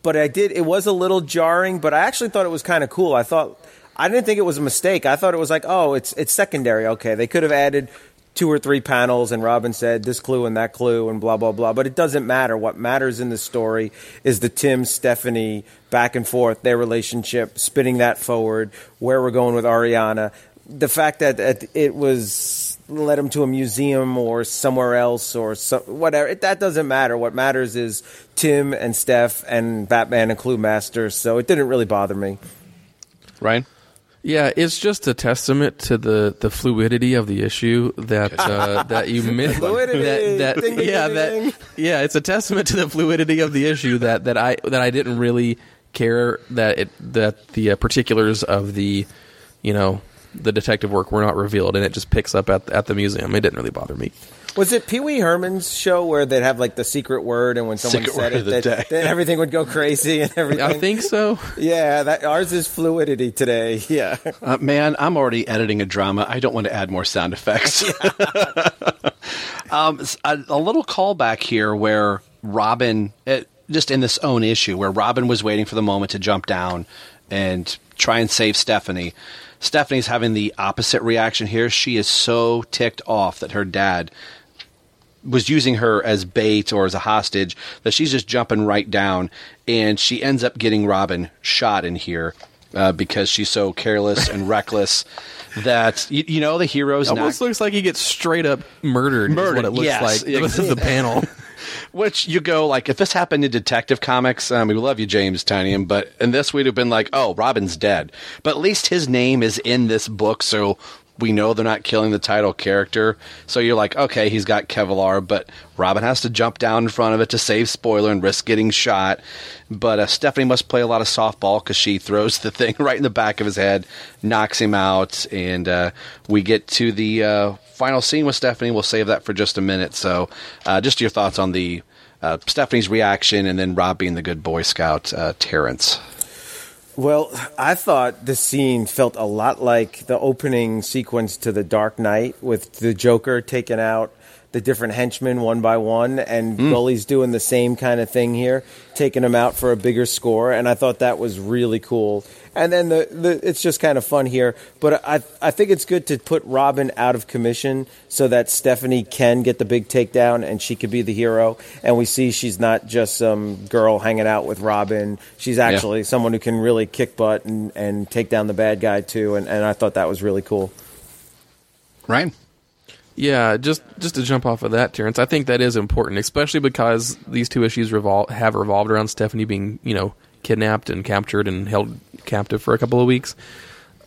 but I did. It was a little jarring, but I actually thought it was kind of cool. I thought I didn't think it was a mistake. I thought it was like, oh, it's it's secondary. Okay, they could have added two or three panels and Robin said this clue and that clue and blah blah blah. But it doesn't matter. What matters in the story is the Tim Stephanie back and forth, their relationship, spinning that forward, where we're going with Ariana. The fact that, it was led him to a museum or somewhere else or so, whatever. It, that doesn't matter. What matters is Tim and Steph and Batman and Cluemaster. So it didn't really bother me. Ryan? Yeah, it's just a testament to the, the fluidity of the issue that uh, that you missed. Fluidity. That, that Ding, ding, yeah, ding, that yeah, it's a testament to the fluidity of the issue that, that I that I didn't really care that it that the uh, particulars of the you know the detective work were not revealed, and it just picks up at at the museum. It didn't really bother me. Was it Pee Wee Herman's show where they'd have like the secret word, and when someone Secret said it, of the that, day. then everything would go crazy and everything? I think so. Yeah, that ours is fluidity today. Yeah. Uh, man, I'm already editing a drama. I don't want to add more sound effects. um, s- a, a little callback here where Robin, uh, just in this own issue, where Robin was waiting for the moment to jump down and try and save Stephanie. Stephanie's having the opposite reaction here. She is so ticked off that her dad was using her as bait or as a hostage that she's just jumping right down and she ends up getting Robin shot in here uh, because she's so careless and reckless that you, you know the hero's It not almost looks like he gets straight up murdered. is Murdered, what it looks yes, like. This is the panel. which you go like if this happened in detective comics um, we love you james tynion but in this we'd have been like oh robin's dead but at least his name is in this book so we know they're not killing the title character. So you're like, okay, he's got Kevlar, but Robin has to jump down in front of it to save spoiler and risk getting shot. But uh, Stephanie must play a lot of softball because she throws the thing right in the back of his head, knocks him out, and uh, we get to the uh, final scene with Stephanie. We'll save that for just a minute. So, uh, just your thoughts on the uh, Stephanie's reaction, and then Rob being the good Boy Scout, uh, Terrence. Well, I thought the scene felt a lot like the opening sequence to The Dark Knight with the Joker taken out the different henchmen one by one, and Mm. Gully's doing the same kind of thing here, taking them out for a bigger score, and I thought that was really cool. And then the, the it's just kind of fun here, but I I think it's good to put Robin out of commission so that Stephanie can get the big takedown and she could be the hero, and we see she's not just some girl hanging out with Robin. She's Yeah. actually someone who can really kick butt and, and take down the bad guy too, and, and I thought that was really cool. Ryan? Yeah, just just to jump off of that, Terrence, I think that is important, especially because these two issues revol- have revolved around Stephanie being, you know, kidnapped and captured and held captive for a couple of weeks.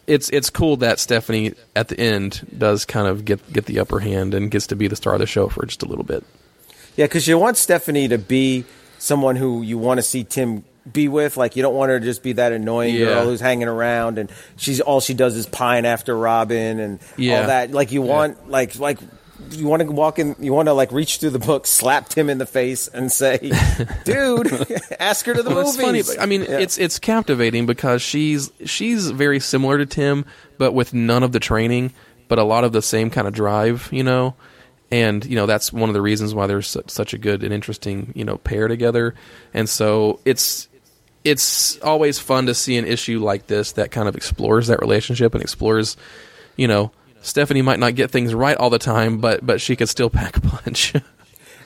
It's it's cool that Stephanie at the end does kind of get get the upper hand and gets to be the star of the show for just a little bit. Yeah, because you want Stephanie to be someone who you want to see Tim be with. Like you don't want her to just be that annoying Yeah. girl who's hanging around and she's all she does is pine after Robin and Yeah. all that. Like you want like like you want to walk in, you want to like reach through the book, slap Tim in the face, and say, "Dude, ask her to the Well, movies." funny. but, I mean, it's it's captivating because she's she's very similar to Tim, but with none of the training, but a lot of the same kind of drive, you know. And you know that's one of the reasons why they're su- such a good and interesting you know pair together. And so it's it's always fun to see an issue like this that kind of explores that relationship and explores, you know, Stephanie might not get things right all the time, but but she could still pack a punch.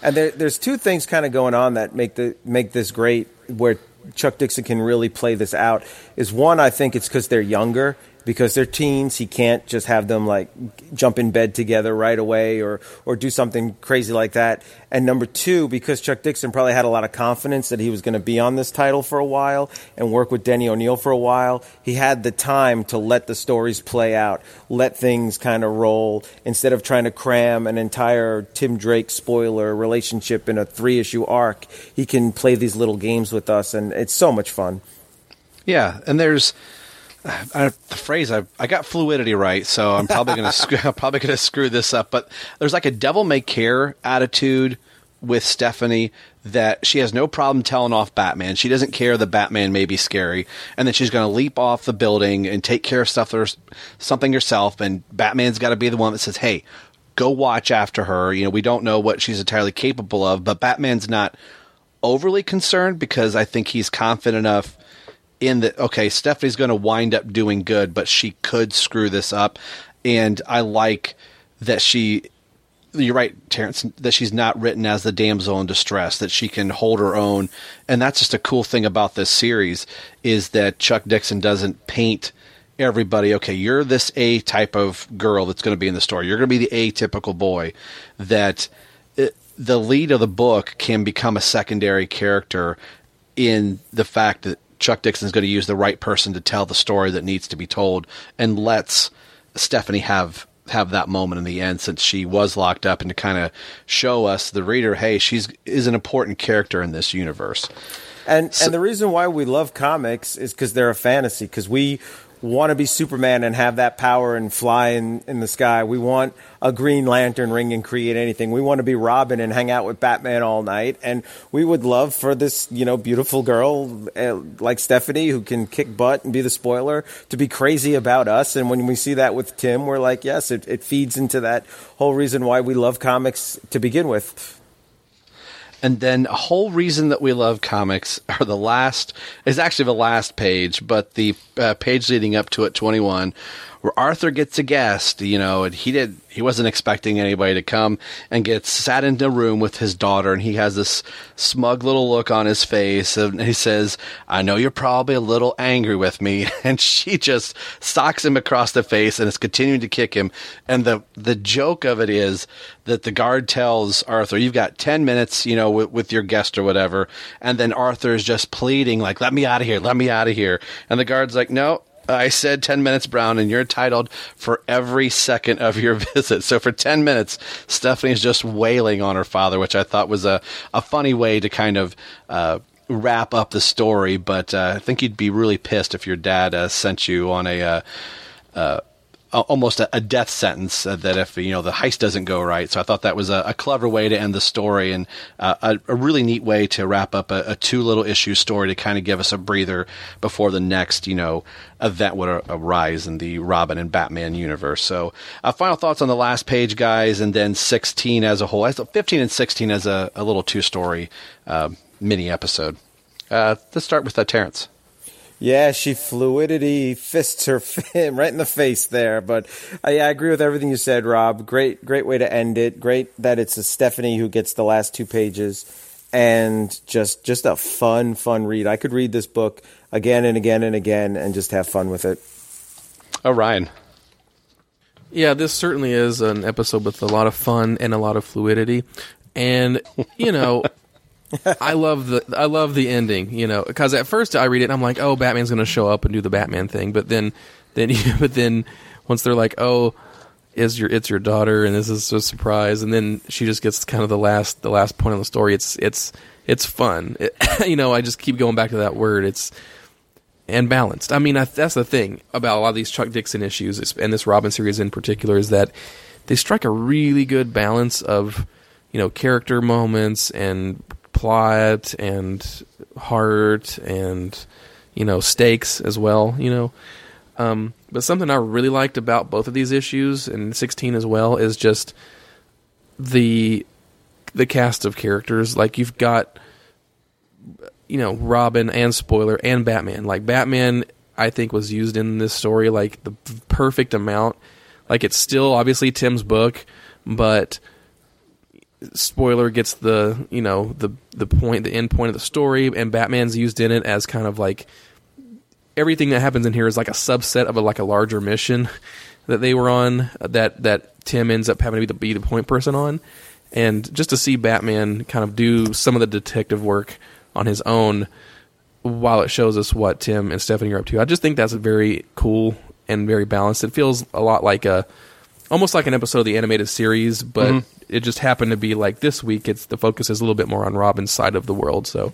And there, there's two things kind of going on that make the make this great. Where Chuck Dixon can really play this out is one. I think it's because they're younger, because they're teens. He can't just have them like jump in bed together right away or or do something crazy like that. And number two, because Chuck Dixon probably had a lot of confidence that he was going to be on this title for a while and work with Denny O'Neil for a while, he had the time to let the stories play out, let things kind of roll instead of trying to cram an entire Tim Drake spoiler relationship in a three issue arc. He can play these little games with us, and it's so much fun. Yeah, and there's uh, the phrase I I got fluidity right, so I'm probably gonna sc- I'm probably gonna screw this up. But there's like a devil may care attitude with Stephanie that she has no problem telling off Batman. She doesn't care that Batman may be scary, and then she's gonna leap off the building and take care of stuff or something herself. And Batman's got to be the one that says, "Hey." Go watch after her. You know, we don't know what she's entirely capable of, but Batman's not overly concerned because I think he's confident enough in that okay, Stephanie's going to wind up doing good, but she could screw this up. And I like that she you're right, Terrence, that she's not written as the damsel in distress, that she can hold her own. And that's just a cool thing about this series is that Chuck Dixon doesn't paint everybody, okay, you're this A type of girl that's going to be in the story. You're going to be the atypical boy that it, the lead of the book can become a secondary character in the fact that Chuck Dixon is going to use the right person to tell the story that needs to be told and lets Stephanie have have that moment in the end since she was locked up and to kind of show us the reader hey she's is an important character in this universe And and the reason why we love comics is because they're a fantasy. Because we want to be Superman and have that power and fly in, in the sky. We want a Green Lantern ring and create anything. We want to be Robin and hang out with Batman all night. And we would love for this you know beautiful girl uh, like Stephanie who can kick butt and be the spoiler to be crazy about us. And when we see that with Tim, we're like, yes, it, it feeds into that whole reason why we love comics to begin with. And then a whole reason that we love comics are the last is actually the last page, but the uh, page leading up to it, twenty one, where Arthur gets a guest. You know, and he did he wasn't expecting anybody to come, and gets sat in a room with his daughter, and he has this smug little look on his face, and he says, "I know you're probably a little angry with me," and she just socks him across the face and is continuing to kick him. And the the joke of it is that the guard tells Arthur, "You've got ten minutes, you know, with, with your guest or whatever," and then Arthur is just pleading, like, "Let me out of here, let me out of here," and the guard's like, "No." I said 10 minutes, Brown, and you're entitled for every second of your visit. So for 10 minutes, Stephanie is just wailing on her father, which I thought was a, a funny way to kind of uh, wrap up the story. But uh, I think you'd be really pissed if your dad uh, sent you on a. Uh, almost a, a death sentence uh, that if you know the heist doesn't go right. So I thought that was a, a clever way to end the story and uh, a, a really neat way to wrap up a, two little issue story to kind of give us a breather before the next you know event would arise in the Robin and Batman universe. So uh, final thoughts on the last page, guys, and then 16 as a whole. I thought 15 and 16 as a, little two story uh, mini episode. Uh, let's start with Terrence. Yeah, she fluidity fists her fin right in the face there. But I, I agree with everything you said, Rob. Great, great way to end it. Great that it's a Stephanie who gets the last two pages, and just just a fun, fun read. I could read this book again and again and again and just have fun with it. Oh, Ryan. Yeah, this certainly is an episode with a lot of fun and a lot of fluidity, and you know, I love the I love the ending. You know, because at first I read it and I'm like, oh, Batman's going to show up and do the Batman thing, but then then but then once they're like, oh, is your it's your daughter and this is a surprise, and then she just gets kind of the last the last point of the story. It's it's it's fun. It, you know, I just keep going back to that word. It's and balanced. I mean, I, that's the thing about a lot of these Chuck Dixon issues, and this Robin series in particular, is that they strike a really good balance of, you know, character moments and plot and heart and, you know, stakes as well. You know, um, but something I really liked about both of these issues and 16 as well is just the the cast of characters. Like you've got you know Robin and spoiler and Batman. Like Batman, I think was used in this story like the perfect amount. Like it's still obviously Tim's book, but spoiler gets the you know the the point the end point of the story, and Batman's used in it as kind of like everything that happens in here is like a subset of a like a larger mission that they were on that that Tim ends up having to be the, be the point person on, and just to see Batman kind of do some of the detective work on his own while it shows us what Tim and Stephanie are up to. I just think that's very cool and very balanced. It feels a lot like a almost like an episode of the animated series, but Mhm. it just happened to be like this week. It's the focus is a little bit more on Robin's side of the world, so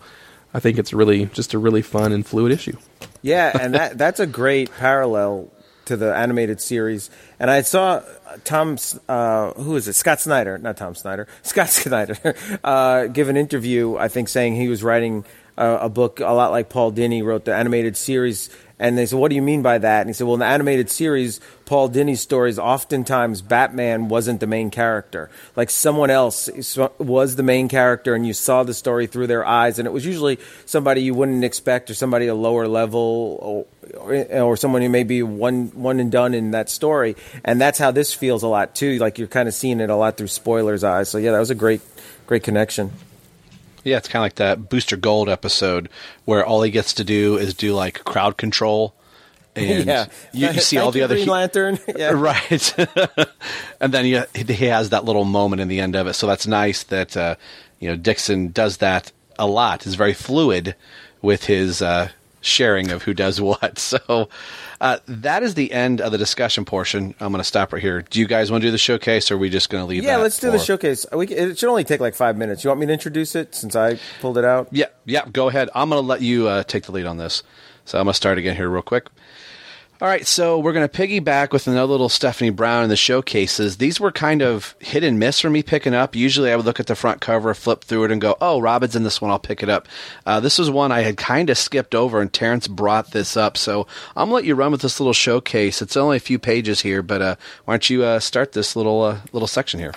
I think it's really just a really fun and fluid issue. Yeah, and that that's a great parallel to the animated series. And I saw Tom, uh, who is it? Scott Snyder, not Tom Snyder, Scott Snyder, uh, give an interview. I think saying he was writing a, a book a lot like Paul Dini wrote the animated series. And they said, "What do you mean by that?" And he said, "Well, in the animated series, Paul Dini's stories, oftentimes Batman wasn't the main character. Like someone else was the main character, and you saw the story through their eyes. And it was usually somebody you wouldn't expect, or somebody a lower level, or, or, someone who may be one one and done in that story. And that's how this feels a lot too. Like you're kind of seeing it a lot through spoilers' eyes. So yeah, that was a great great connection. Yeah, it's kind of like that Booster Gold episode where all he gets to do is do like crowd control. And Yeah. you, you see all the other Green Lantern. Yeah. right? and then he, he has that little moment in the end of it. So that's nice that uh, you know Dixon does that a lot. Is very fluid with his uh, sharing of who does what. So uh, that is the end of the discussion portion. I'm going to stop right here. Do you guys want to do the showcase, or are we just going to leave? Yeah, that let's do the showcase. We, it should only take like five minutes. You want me to introduce it since I pulled it out? Yeah, yeah, go ahead. I'm going to let you uh, take the lead on this. So I'm going to start again here real quick. All right, so we're going to piggyback with another little Stephanie Brown in the showcases. These were kind of hit and miss for me picking up. Usually I would look at the front cover, flip through it, and go, oh, Robin's in this one, I'll pick it up. Uh, this was one I had kind of skipped over, and Terrence brought this up. So I'm going to let you run with this little showcase. It's only a few pages here, but uh, why don't you uh, start this little uh, little section here?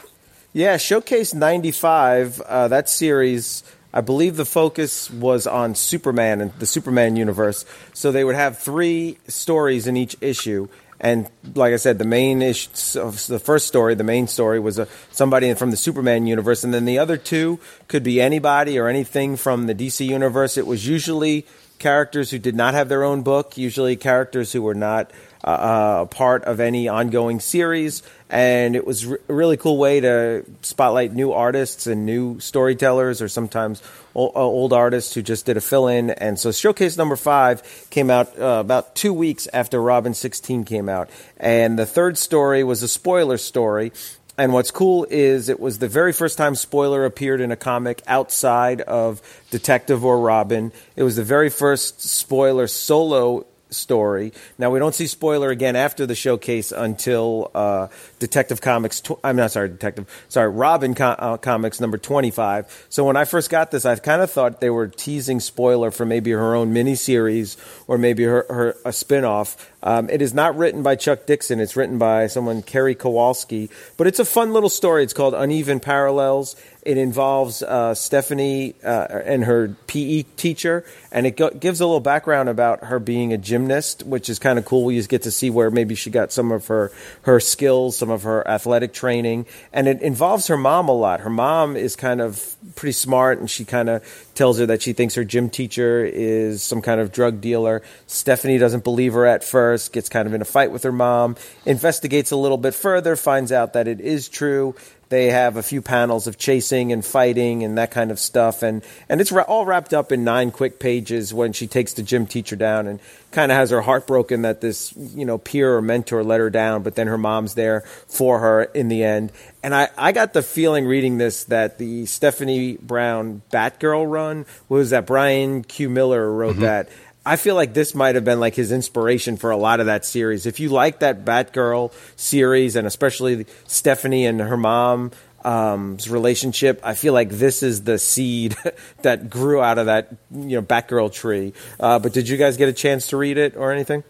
Yeah, Showcase 95, uh, that series, I believe the focus was on Superman and the Superman universe. So they would have three stories in each issue. And like I said, the main issue, the first story, the main story was a, somebody from the Superman universe. And then the other two could be anybody or anything from the DC universe. It was usually characters who did not have their own book, usually characters who were not uh, uh, part of any ongoing series. And it was a really cool way to spotlight new artists and new storytellers, or sometimes old, artists who just did a fill in. And so, showcase number five came out uh, about two weeks after Robin 16 came out. And the third story was a spoiler story. And what's cool is it was the very first time Spoiler appeared in a comic outside of Detective or Robin. It was the very first Spoiler solo story. Now we don't see spoiler again after the showcase until uh, Detective Comics. Tw- I'm not sorry, Detective. Sorry, Robin uh, Comics number 25. So when I first got this, I kind of thought they were teasing spoiler for maybe her own miniseries or maybe her, her a spinoff. Um, it is not written by Chuck Dixon. It's written by someone, Kerry Kowalski. But it's a fun little story. It's called Uneven Parallels. It involves uh, Stephanie uh, and her PE teacher, and it go- gives a little background about her being a gymnast, which is kind of cool. We just get to see where maybe she got some of her her skills, some of her athletic training, and it involves her mom a lot. Her mom is kind of pretty smart, and she kind of tells her that she thinks her gym teacher is some kind of drug dealer. Stephanie doesn't believe her at first, gets kind of in a fight with her mom, investigates a little bit further, finds out that it is true. They have a few panels of chasing and fighting and that kind of stuff, and and it's ra- all wrapped up in nine quick pages when she takes the gym teacher down and kind of has her heart broken that this you know peer or mentor let her down, but then her mom's there for her in the end. And I, I got the feeling reading this that the Stephanie Brown Batgirl run was that Brian Q Miller wrote mm-hmm. that. I feel like this might have been like his inspiration for a lot of that series. If you like that Batgirl series, and especially Stephanie and her mom um, relationship, I feel like this is the seed that grew out of that you know Batgirl tree. Uh, but did you guys get a chance to read it or anything?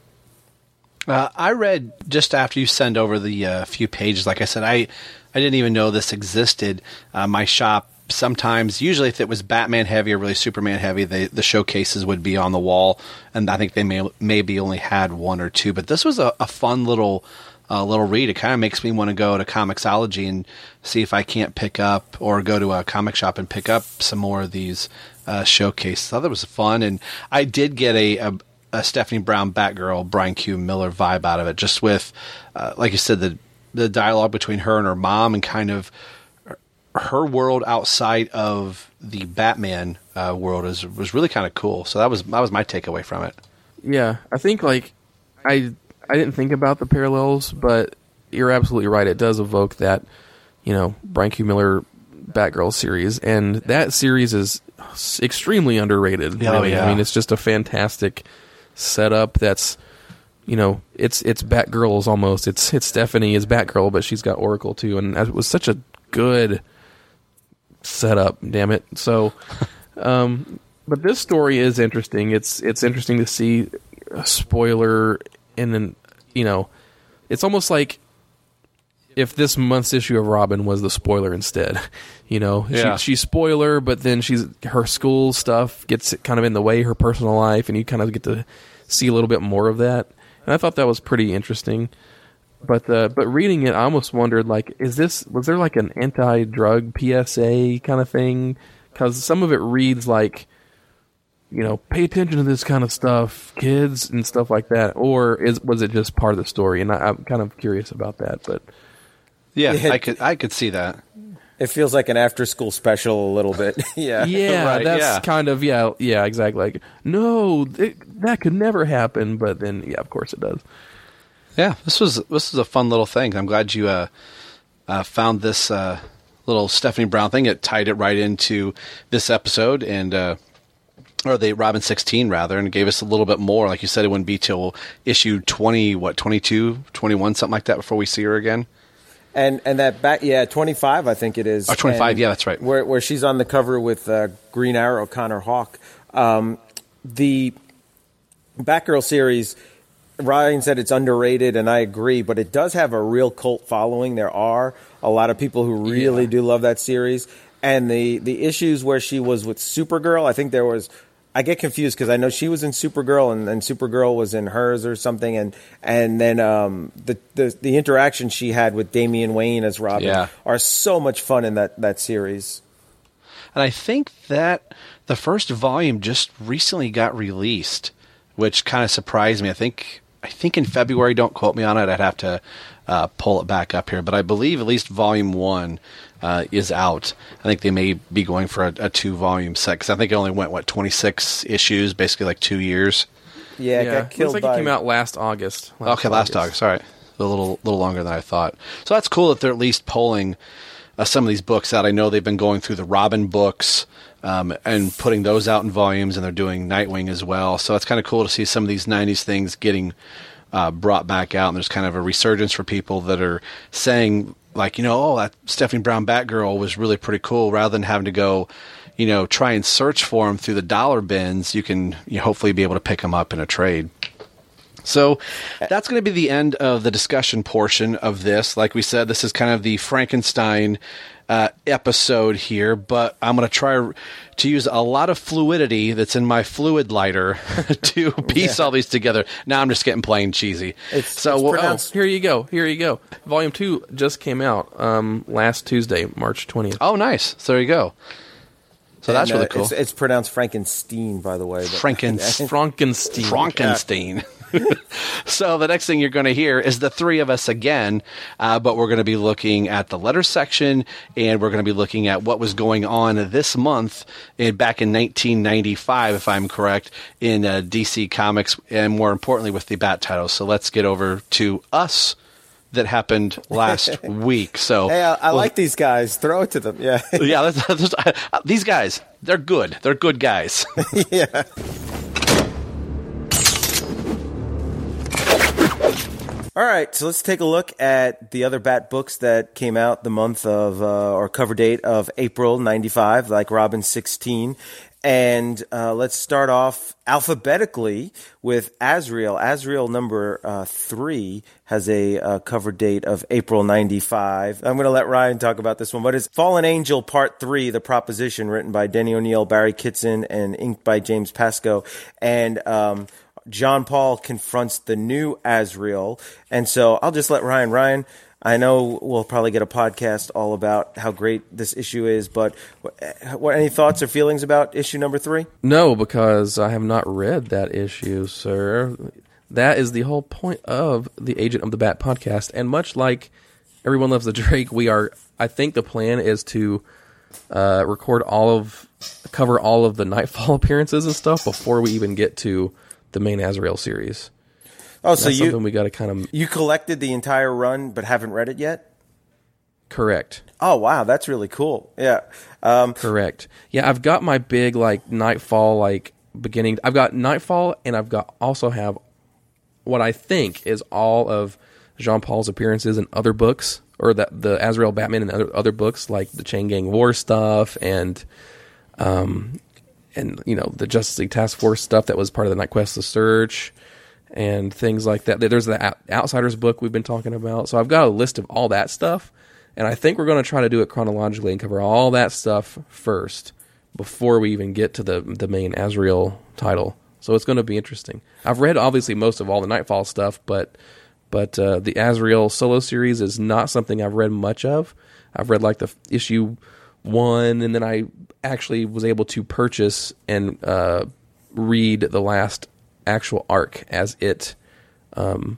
Uh, I read just after you send over the uh, few pages. Like I said, I I didn't even know this existed. Uh, my shop sometimes, usually if it was Batman heavy or really Superman heavy, they, the showcases would be on the wall, and I think they may maybe only had one or two. But this was a, a fun little uh, little read. It kind of makes me want to go to Comixology and see if I can't pick up or go to a comic shop and pick up some more of these uh, showcases. I thought it was fun, and I did get a, a, a Stephanie Brown Batgirl Brian Q Miller vibe out of it, just with, uh, like you said, the the dialogue between her and her mom, and kind of her world outside of the Batman uh, world is was really kind of cool. So that was that was my takeaway from it. Yeah, I think like I I didn't think about the parallels, but you're absolutely right. It does evoke that you know Brian Q. Miller Batgirl series, and that series is extremely underrated. Oh, really. yeah. I mean, it's just a fantastic setup. That's you know, it's it's Batgirls almost. It's it's Stephanie is Batgirl, but she's got Oracle too, and it was such a good setup. Damn it! So, um, but this story is interesting. It's it's interesting to see a spoiler, and then you know, it's almost like if this month's issue of Robin was the spoiler instead. You know, Yeah. she, she's spoiler, but then she's her school stuff gets kind of in the way, her personal life, and you kind of get to see a little bit more of that. And I thought that was pretty interesting. But uh, but reading it, I almost wondered like, is this was there like an anti-drug PSA kind of thing? Because some of it reads like, you know, pay attention to this kind of stuff, kids, and stuff like that, or is was it just part of the story? And I, I'm kind of curious about that. But Yeah, Yeah. I could I could see that. It feels like an after school special a little bit. yeah. yeah, Right, that's yeah. kind of yeah, yeah, exactly. Like, no, it, that could never happen. But then, yeah, of course it does. Yeah, this was this was a fun little thing. I'm glad you uh, uh, found this uh, little Stephanie Brown thing. It tied it right into this episode and uh, or the Robin 16 rather, and gave us a little bit more. Like you said, it wouldn't be till issue 20, what 22, 21, something like that before we see her again. And and that back yeah, twenty five I think it is. Oh, 25, And yeah, that's right. Where where she's on the cover with uh, Green Arrow, Connor Hawke. Um, the Batgirl series, Ryan said it's underrated, and I agree. But it does have a real cult following. There are a lot of people who really do love that series. And the the issues where she was with Supergirl, I think there was. I get confused because I know she was in Supergirl and, and Supergirl was in hers or something, and and then um, the, the the interaction she had with Damian Wayne as Robin Yeah. are so much fun in that that series. And I think that the first volume just recently got released, which kind of surprised me. I think I think in February. Don't quote me on it. I'd have to uh, pull it back up here, but I believe at least volume one uh, is out. I think they may be going for a, a two volume set because I think it only went what twenty six issues, basically like two years. Yeah, it got looks like by. it came out last August. okay, last August. All right, a little little longer than I thought. So that's cool that they're at least pulling uh, some of these books out. I know they've been going through the Robin books um, and putting those out in volumes, and they're doing Nightwing as well. So it's kind of cool to see some of these '90s things getting uh, brought back out. And there's kind of a resurgence for people that are saying, like, you know, oh, that Stephanie Brown Batgirl was really pretty cool. Rather than having to go, you know, try and search for them through the dollar bins, you can you know, hopefully be able to pick them up in a trade. So that's going to be the end of the discussion portion of this. Like we said, this is kind of the Frankenstein uh, episode here, but I'm going to try to use a lot of fluidity that's in my fluid lighter to piece Yeah. all these together. Now I'm just getting plain cheesy. so we'll, Oh, here you go. Here you go. Volume two just came out um, last Tuesday, March twentieth. Oh, nice. So there you go. So that's And, uh, really cool. It's, it's pronounced Frankenstein, by the way. but- Franken- Frankenstein. Frankenstein. so the next thing you're going to hear is the three of us again, uh, but we're going to be looking at the letter section, and we're going to be looking at what was going on this month, in, back in 1995, if I'm correct, in uh, DC Comics, and more importantly with the Bat titles. So let's get over to us. That happened last week. So Hey, I, I we'll- like these guys. Throw it to them. Yeah. yeah, let's, let's, uh, these guys, they're good. They're good guys. yeah. All right, so let's take a look at the other Bat books that came out the month of, uh, or cover date of April 95, like Robin 16. And uh, let's start off alphabetically with Azrael. Azrael number uh, three has a uh, cover date of April 95. I'm going to let Ryan talk about this one, but it's Fallen Angel Part 3, The Proposition, written by Denny O'Neil, Barry Kitson, and inked by James Pascoe. And um, Jean Paul confronts the new Azrael. And so I'll just let Ryan. Ryan, I know we'll probably get a podcast all about how great this issue is, but what, any thoughts or feelings about issue number three? No, because I have not read that issue, sir. That is the whole point of the Agent of the Bat podcast. And much like Everyone Loves the Drake, we are, I think the plan is to uh, record all of, cover all of the Nightfall appearances and stuff before we even get to the main Azrael series. Oh, so you something we got to kind of you collected the entire run but haven't read it yet? correct. Oh wow, that's really cool. Yeah. Um, Correct. Yeah, I've got my big like Nightfall like beginning. I've got Nightfall, and I've got also have what I think is all of Jean Paul's appearances in other books, or that the Azrael Batman and other other books like the Chain Gang War stuff and um and you know the Justice League Task Force stuff that was part of the Night Quest: The Search and things like that. There's the Outsiders book we've been talking about. So I've got a list of all that stuff, and I think we're going to try to do it chronologically and cover all that stuff first before we even get to the the main Azrael title. So it's going to be interesting. I've read obviously most of all the Nightfall stuff, but but uh, the Azrael solo series is not something I've read much of. I've read like the issue one, and then I actually was able to purchase and uh, read the last actual arc as it um,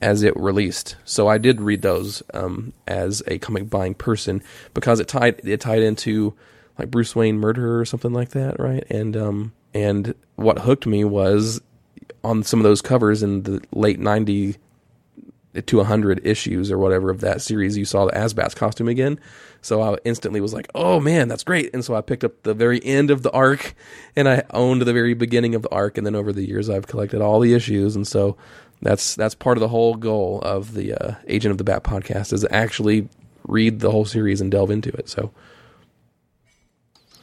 as it released. So I did read those um, as a comic buying person because it tied it tied into like Bruce Wayne murder or something like that, right? And um, and what hooked me was on some of those covers in the late ninety to 100 issues or whatever of that series you saw the AzBats costume again. So I instantly was like oh man that's great. And so I picked up the very end of the arc and I owned the very beginning of the arc. And then over the years I've collected all the issues. And so that's that's part of the whole goal of the uh, Agent of the Bat podcast is actually read the whole series and delve into it. So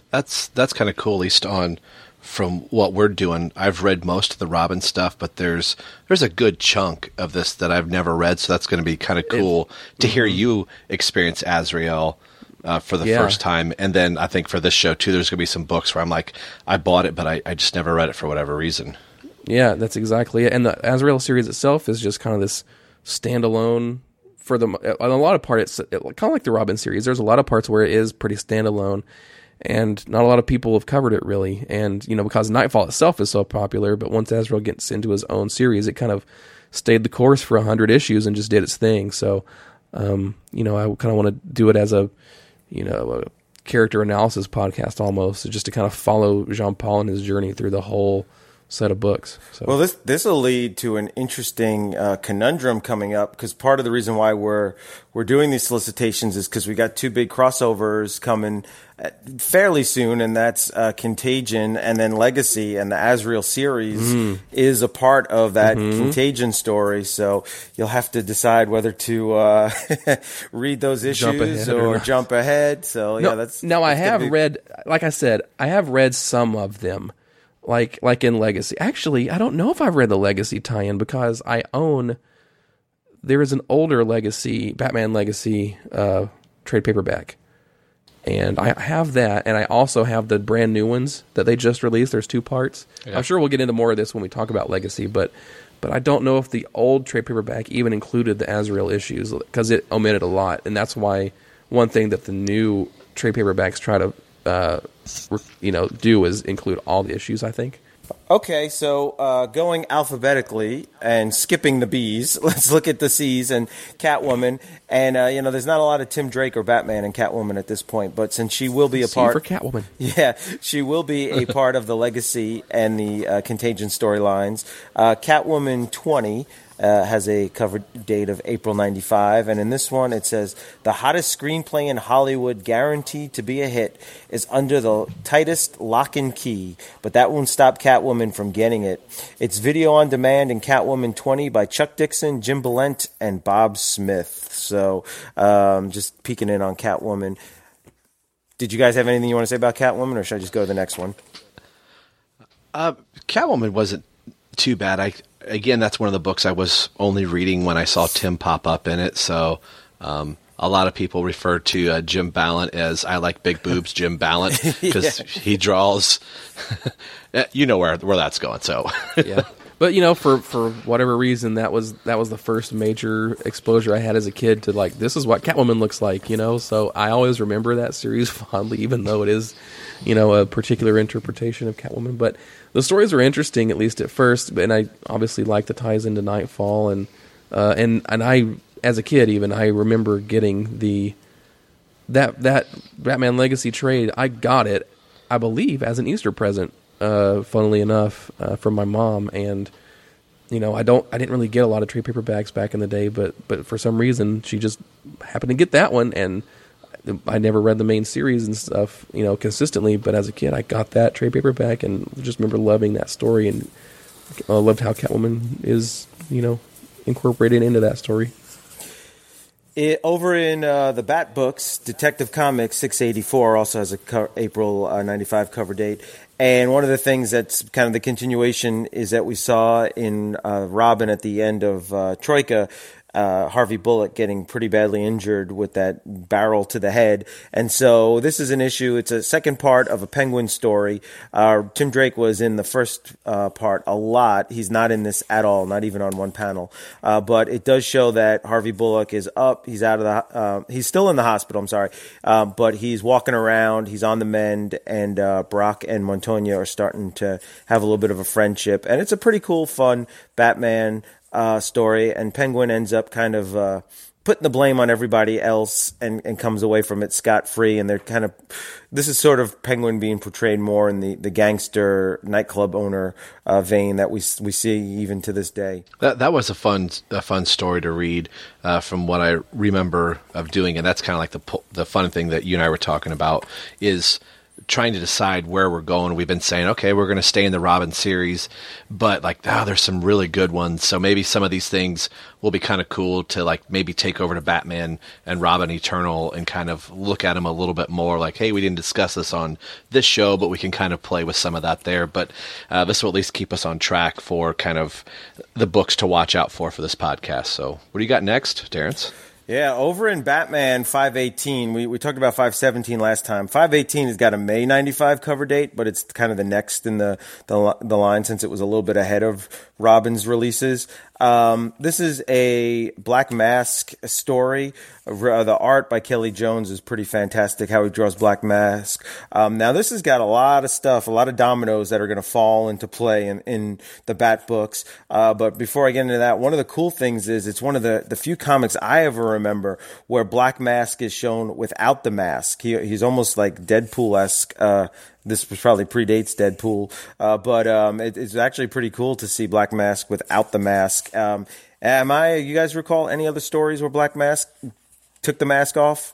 That's that's kind of cool, at least on from what we're doing. I've read most of the Robin stuff, but there's there's a good chunk of this that I've never read, so that's going to be kind of cool to hear you experience Azrael uh, for the Yeah. first time. And then I think for this show too, there's going to be some books where I'm like, I bought it, but I, I just never read it for whatever reason. Yeah, that's exactly it. And the Azrael series itself is just kind of this standalone for the on a lot of part. It's kind of like the Robin series. There's a lot of parts where it is pretty standalone, and not a lot of people have covered it really. And you know, because Nightfall itself is so popular, but once Azrael gets into his own series, it kind of stayed the course for a hundred issues and just did its thing. So, um, you know, I kind of want to do it as a, you know, a character analysis podcast almost, just to kind of follow Jean Paul and his journey through the whole set of books. So. Well, this this will lead to an interesting uh, conundrum coming up because part of the reason why we're we're doing these solicitations is because we got two big crossovers coming uh, fairly soon, and that's uh, Contagion and then Legacy, and the Azrael series Mhm. is a part of that Mhm. Contagion story. So you'll have to decide whether to uh, read those issues ahead or or jump ahead. So No, yeah, that's now I that's gonna have be- read, like I said, I have read some of them, like like in Legacy. Actually, I don't know if I've read the Legacy tie-in because I own. There is an older Legacy, Batman Legacy uh, trade paperback, and I have that, and I also have the brand new ones that they just released. There's two parts. Yeah. I'm sure we'll get into more of this when we talk about Legacy, but but I don't know if the old trade paperback even included the Azrael issues because it omitted a lot, and that's why one thing that the new trade paperbacks try to uh, you know do is include all the issues. I think. Okay, so uh, going alphabetically and skipping the B's, let's look at the C's and Catwoman. And uh, you know, there's not a lot of Tim Drake or Batman and Catwoman at this point, but since she will be a part for Catwoman. yeah, she will be a part of the Legacy and the uh, Contagion storylines. Uh, Catwoman 20 uh, has a cover date of April 95, and in this one it says the hottest screenplay in Hollywood, guaranteed to be a hit, is under the tightest lock and key, but that won't stop Catwoman from getting it. It's video on demand in Catwoman 20 by Chuck Dixon, Jim Balent, and Bob Smith. So um, just peeking in on Catwoman. Did you guys have anything you want to say about Catwoman, or should I just go to the next one? Uh, Catwoman wasn't too bad. I again, that's one of the books I was only reading when I saw Tim pop up in it. So um, a lot of people refer to uh, Jim Balent as I like big boobs, Jim Balent, because Yeah. he draws. you know where where that's going. So yeah. But you know, for for whatever reason, that was that was the first major exposure I had as a kid to like this is what Catwoman looks like, you know. So I always remember that series fondly, even though it is, you know, a particular interpretation of Catwoman. But the stories were interesting, at least at first. And I obviously like the ties into Nightfall, and uh, and and I, as a kid, even I remember getting the that that Batman Legacy trade. I got it, I believe, as an Easter present. Uh, funnily enough, uh, from my mom, and you know, I don't, I didn't really get a lot of trade paperbacks back in the day, but but for some reason, she just happened to get that one, and I never read the main series and stuff, you know, consistently. But as a kid, I got that trade paperback, and just remember loving that story, and uh, loved how Catwoman is, you know, incorporated into that story. It, over in uh, the Bat books, Detective Comics 684 also has a co- April uh, 95 cover date. And one of the things that's kind of the continuation is that we saw in uh, Robin at the end of uh, Troika. Uh, Harvey Bullock getting pretty badly injured with that barrel to the head. And so this is an issue. It's a second part of a Penguin story. Uh, Tim Drake was in the first uh, part a lot. He's not in this at all, not even on one panel. Uh, but it does show that Harvey Bullock is up. He's out of the, uh, he's still in the hospital, I'm sorry. Uh, but he's walking around. He's on the mend. And uh, Brock and Montoya are starting to have a little bit of a friendship. And it's a pretty cool, fun Batman uh, story, and Penguin ends up kind of uh, putting the blame on everybody else and, and comes away from it scot free. And they're kind of this is sort of Penguin being portrayed more in the, the gangster nightclub owner uh, vein that we we see even to this day. That that was a fun a fun story to read uh, from what I remember of doing, and that's kind of like the the fun thing that you and I were talking about is trying to decide where we're going. We've been saying, okay, we're going to stay in the Robin series, but like, ah, there's some really good ones. So maybe some of these things will be kind of cool to like maybe take over to Batman and Robin Eternal and kind of look at them a little bit more. Like, hey, we didn't discuss this on this show, but we can kind of play with some of that there. But uh, this will at least keep us on track for kind of the books to watch out for for this podcast. So, what do you got next, Terrence? Yeah, over in Batman 518, we, we talked about 517 last time. 518 has got a May 95 cover date, but it's kind of the next in the, the, the line since it was a little bit ahead of Robin's releases. Um, this is a Black Mask story. Uh, the art by Kelly Jones is pretty fantastic. How he draws Black Mask. Um, now this has got a lot of stuff, a lot of dominoes that are going to fall into play in, in the Bat books. Uh, but before I get into that, one of the cool things is it's one of the, the few comics I ever remember where Black Mask is shown without the mask. He, he's almost like Deadpool esque. Uh, this probably predates Deadpool, uh, but um, it, it's actually pretty cool to see Black Mask without the mask. Um, am I? You guys recall any other stories where Black Mask took the mask off?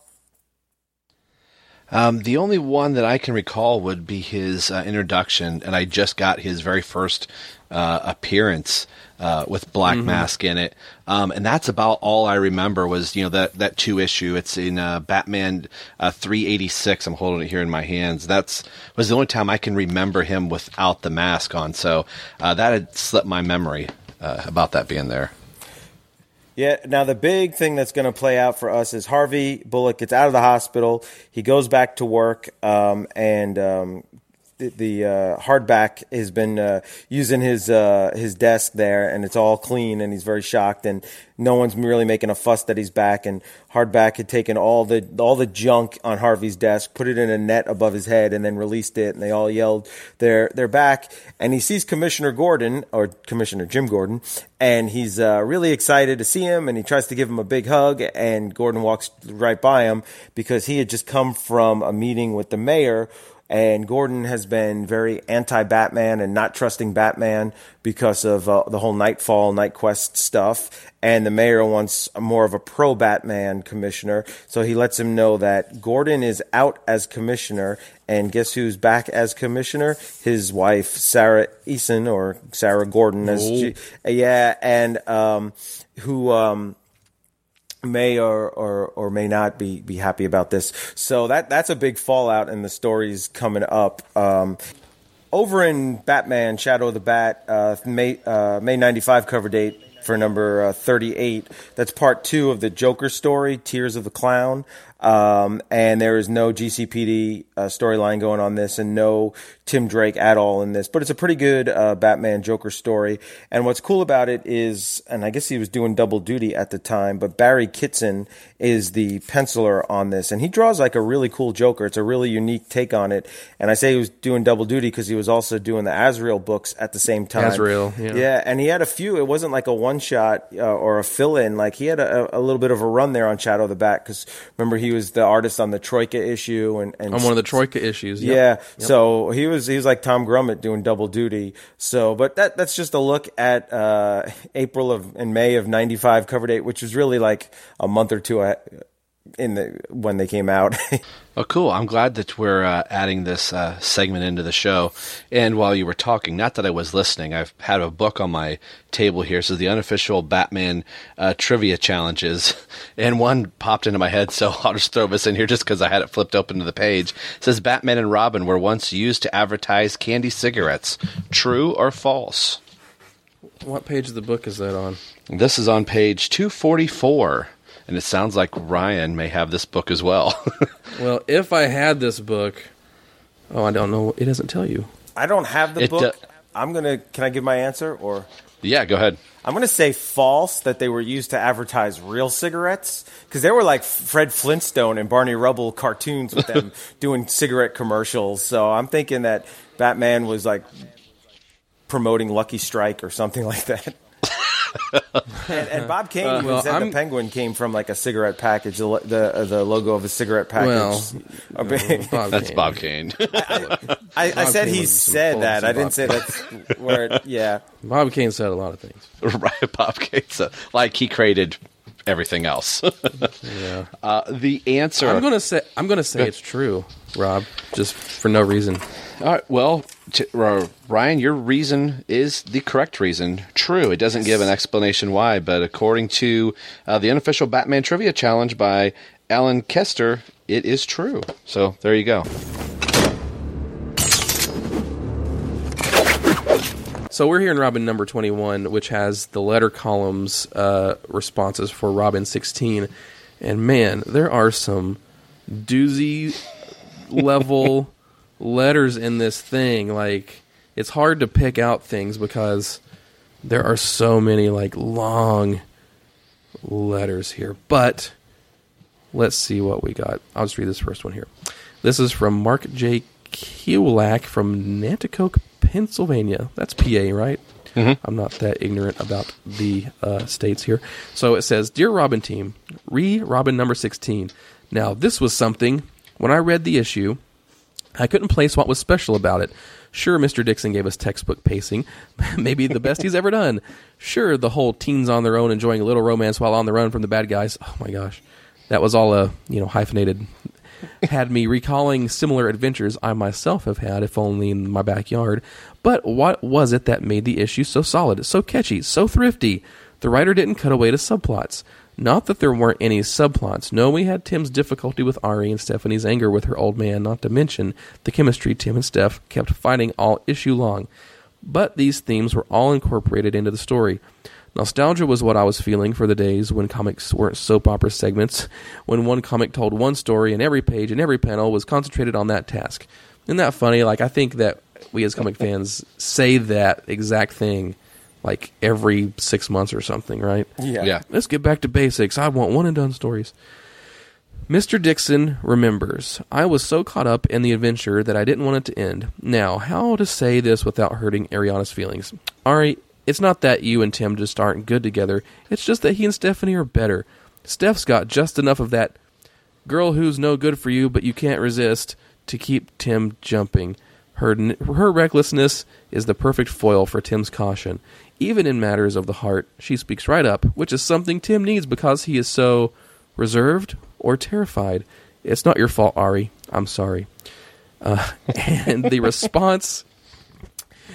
Um, the only one that I can recall would be his uh, introduction, and I just got his very first uh, appearance uh, with Black Mhm. Mask in it, um, and that's about all I remember. Was you know that that two issue? It's in uh, Batman uh, three eighty six. I'm holding it here in my hands. That's was the only time I can remember him without the mask on. So uh, that had slipped my memory uh, about that being there. Yeah. Now the big thing that's going to play out for us is Harvey Bullock gets out of the hospital. He goes back to work, um, and um, the, uh, hardback has been uh, using his uh, his desk there, and it's all clean, and he's very shocked, and no one's really making a fuss that he's back. And hardback had taken all the all the junk on Harvey's desk, put it in a net above his head, and then released it, and they all yelled, "They're they're back!" And he sees Commissioner Gordon or Commissioner Jim Gordon, and he's uh, really excited to see him, and he tries to give him a big hug, and Gordon walks right by him because he had just come from a meeting with the mayor and Gordon has been very anti-Batman and not trusting Batman because of uh, the whole Nightfall, Night Quest stuff. And the mayor wants more of a pro-Batman commissioner, so he lets him know that Gordon is out as commissioner. And guess who's back as commissioner? His wife, Sarah Essen, or Sarah Gordon, as Oh. she, yeah, and um, who. Um, may or, or, or may not be, be happy about this. So that that's a big fallout in the stories coming up. Um, over in Batman Shadow of the Bat, uh, May uh, May ninety five cover date for number uh, thirty eight. That's part two of the Joker story, Tears of the Clown. Um, and there is no GCPD uh, storyline going on this, and no Tim Drake at all in this. But it's a pretty good uh, Batman Joker story. And what's cool about it is, and I guess he was doing double duty at the time, but Barry Kitson is the penciler on this, and he draws like a really cool Joker. It's a really unique take on it. And I say he was doing double duty because he was also doing the Azrael books at the same time. Azrael, yeah. yeah, and he had a few. It wasn't like a one shot uh, or a fill in. Like he had a, a little bit of a run there on Shadow of the Bat because remember he was the artist on the Troika issue and, and On one of the Troika issues. yep. yeah. Yep. So he was he was like Tom Grummett doing double duty. So, but that that's just a look at uh, April of and May of '95 cover date, which was really like a month or two in the when they came out. Oh, cool. I'm glad that we're uh, adding this uh, segment into the show. And while you were talking, not that I was listening, I've had a book on my table here. So the unofficial Batman uh, trivia challenges. And one popped into my head, so I'll just throw this in here just because I had it flipped open to the page. It says Batman and Robin were once used to advertise candy cigarettes. True or false? What page of the book is that on? This is on page 244. And it sounds like Ryan may have this book as well. Well, if I had this book, oh, I don't know. It doesn't tell you. I don't have the It, book. I'm gonna. Can I give my answer or? yeah, go ahead. I'm going to say false that they were used to advertise real cigarettes because they were like Fred Flintstone and Barney Rubble cartoons with them doing cigarette commercials. So I'm thinking that Batman was like promoting Lucky Strike or something like that. And, and Bob Kane Uh, well, said I'm- the penguin came from like a cigarette package, the the, uh, the logo of a cigarette package. Well, A big- Bob That's Kane. Bob Kane. I, I Bob said Kane he said that. I didn't Bob say Kane. that's where. It, yeah. Bob Kane said a lot of things. right, Bob Kane. So, like he created everything else. Yeah. uh, the answer. I'm gonna say I'm gonna say it's true, Rob, just for no reason. All right. Well, t- uh, Ryan, your reason is the correct reason. True. It doesn't give an explanation why, but according to uh, the unofficial Batman Trivia Challenge by Alan Kester, it is true. So there you go. So we're here in Robin number 21, which has the letter columns uh, responses for Robin 16. And man, there are some doozy level letters in this thing. Like it's hard to pick out things because there are so many like long letters here. But let's see what we got. I'll just read this first one here. This is from Mark J. Kulak from Nanticoke, Pennsylvania. That's PA, right? I'm not that ignorant about the uh, states here. So it says, Dear Robin team, re Robin number 16. Now, this was something. When I read the issue, I couldn't place what was special about it. Sure, Mr. Dixon gave us textbook pacing, maybe the best he's ever done. Sure, the whole teens on their own enjoying a little romance while on the run from the bad guys. Oh my gosh, that was all a you know hyphenated. Had me recalling similar adventures I myself have had, if only in my backyard. But what was it that made the issue so solid, so catchy, so thrifty? The writer didn't cut away to subplots. Not that there weren't any subplots. No, we had Tim's difficulty with Ari and Stephanie's anger with her old man, not to mention the chemistry Tim and Steph kept fighting all issue long. But these themes were all incorporated into the story. Nostalgia was what I was feeling for the days when comics weren't soap opera segments, when one comic told one story and every page and every panel was concentrated on that task. Isn't that funny? Like, I think that we as comic fans say that exact thing like every six months or something, right? Yeah. Yeah. Let's get back to basics. I want one and done stories. Mr. Dixon remembers, I was so caught up in the adventure that I didn't want it to end. Now, how to say this without hurting Ariana's feelings? Ari, it's not that you and Tim just aren't good together, it's just that he and Stephanie are better. Steph's got just enough of that girl who's no good for you, but you can't resist to keep Tim jumping. Her, her recklessness is the perfect foil for Tim's caution. Even in matters of the heart, she speaks right up, which is something Tim needs because he is so reserved or terrified. It's not your fault, Ari. I'm sorry. Uh, and the response.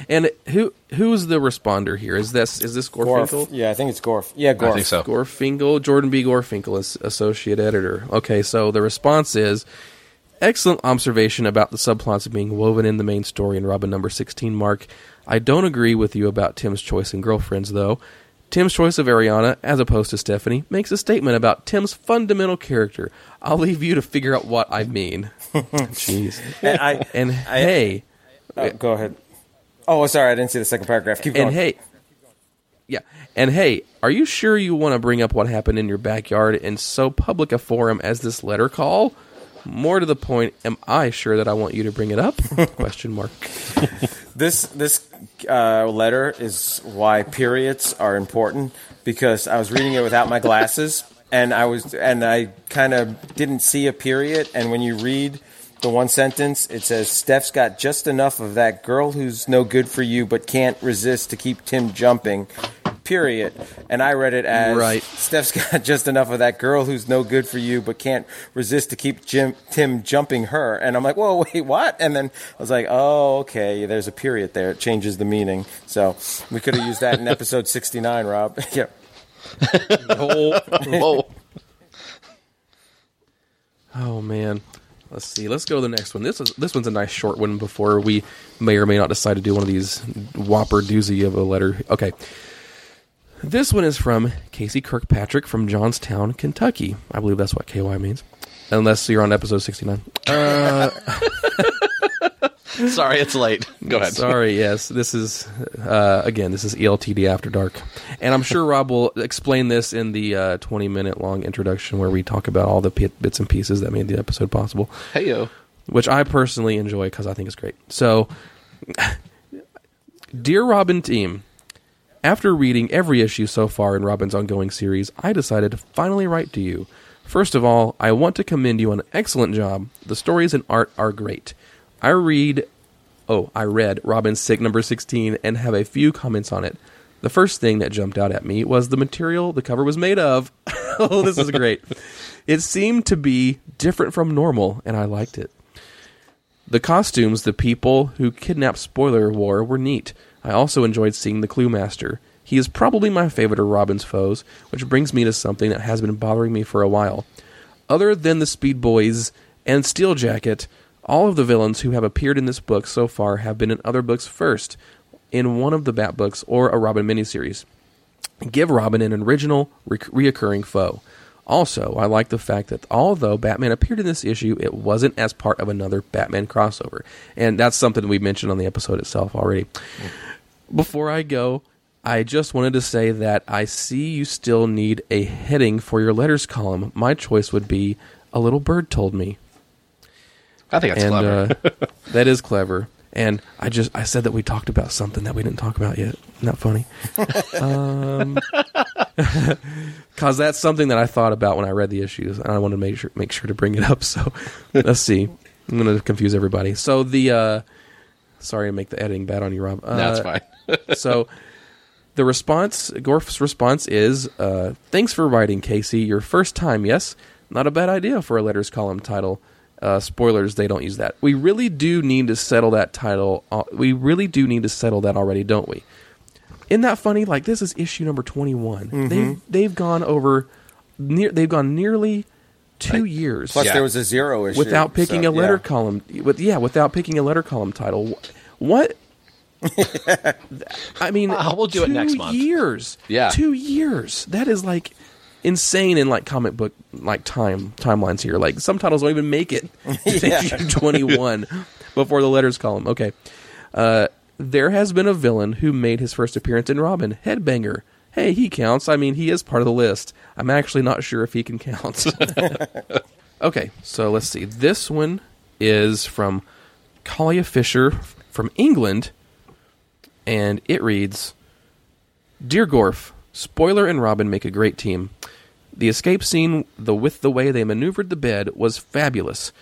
And who who's the responder here? Is this is this Gorfinkel? Gorf. Yeah, I think it's Gorf. Yeah, Gorf. Gorfinkel, Jordan B. Gorfinkel is associate editor. Okay, so the response is excellent observation about the subplots being woven in the main story in Robin number 16, Mark. I don't agree with you about Tim's choice in girlfriends, though. Tim's choice of Ariana, as opposed to Stephanie, makes a statement about Tim's fundamental character. I'll leave you to figure out what I mean. Jeez. And I- and I- hey, Uh, go ahead. Oh, sorry, I didn't see the second paragraph. Keep going. and hey, yeah, and hey, are you sure you want to bring up what happened in your backyard in so public a forum as this letter call? More to the point, am I sure that I want you to bring it up? Question mark. This this uh, letter is why periods are important because I was reading it without my glasses and I was and I kind of didn't see a period and when you read the one sentence it says Steph's got just enough of that girl who's no good for you but can't resist to keep Tim jumping period and I read it as Right. Steph's got just enough of that girl who's no good for you but can't resist to keep Jim, Tim jumping her. And I'm like, whoa, wait, what? And then I was like, oh, okay, there's a period there. It changes the meaning. So we could have used that in episode 69, Rob. yeah. oh, whoa. Oh man. Let's see. Let's go to the next one. This is this one's a nice short one before we may or may not decide to do one of these whopper doozy of a letter. Okay. This one is from Casey Kirkpatrick from Johnstown, Kentucky. I believe that's what KY means. Unless you're on episode 69. Uh, Sorry, it's late. Go ahead. Sorry, yes. This is, uh, again, this is ELTD After Dark. And I'm sure Rob will explain this in the uh, 20 minute long introduction where we talk about all the pi- bits and pieces that made the episode possible. Hey yo. Which I personally enjoy because I think it's great. So, Dear Robin team, after reading every issue so far in Robin's ongoing series, I decided to finally write to you. First of all, I want to commend you on an excellent job. The stories and art are great. I read, oh, I read Robin's Sick number 16 and have a few comments on it. The first thing that jumped out at me was the material the cover was made of. oh, this is great. It seemed to be different from normal, and I liked it. The costumes the people who kidnapped Spoiler wore were neat. I also enjoyed seeing the Cluemaster. He is probably my favorite of Robin's foes, which brings me to something that has been bothering me for a while. Other than the Speed Boys and Steel Jacket, all of the villains who have appeared in this book so far have been in other books first, in one of the Bat books or a Robin miniseries. Give Robin an original, re- reoccurring foe. Also, I like the fact that although Batman appeared in this issue, it wasn't as part of another Batman crossover. And that's something we mentioned on the episode itself already. Before I go, I just wanted to say that I see you still need a heading for your letters column. My choice would be A Little Bird Told Me. I think that's and, clever. uh, that is clever. And I just I said that we talked about something that we didn't talk about yet. That funny? um, Cause that's something that I thought about when I read the issues, and I wanted to make sure make sure to bring it up. So let's see. I'm going to confuse everybody. So the uh, sorry to make the editing bad on you, Rob. Uh, That's fine. so the response, Gorf's response is, uh, "Thanks for writing, Casey. Your first time, yes, not a bad idea for a letters column title." Uh, spoilers, they don't use that. We really do need to settle that title. Uh, we really do need to settle that already, don't we? Isn't that funny? Like this is issue number twenty Mhm. They've they've gone over, near, they've gone nearly two years. Plus, there was a zero issue without picking so, a letter yeah. column. With yeah, without picking a letter column title. What? I mean, Uh, we'll do it next month. Years, Yeah. two years. That is like insane in like comic book like time timelines here. Like some titles don't even make it Yeah. twenty one before the letters column. Okay, uh, there has been a villain who made his first appearance in Robin, Headbanger. Hey, he counts. I mean, he is part of the list. I'm actually not sure if he can count. okay, so let's see. This one is from Collier Fisher from England, and it reads Dear Gorf, Spoiler and Robin make a great team. The escape scene, the with the way they maneuvered the bed, was fabulous.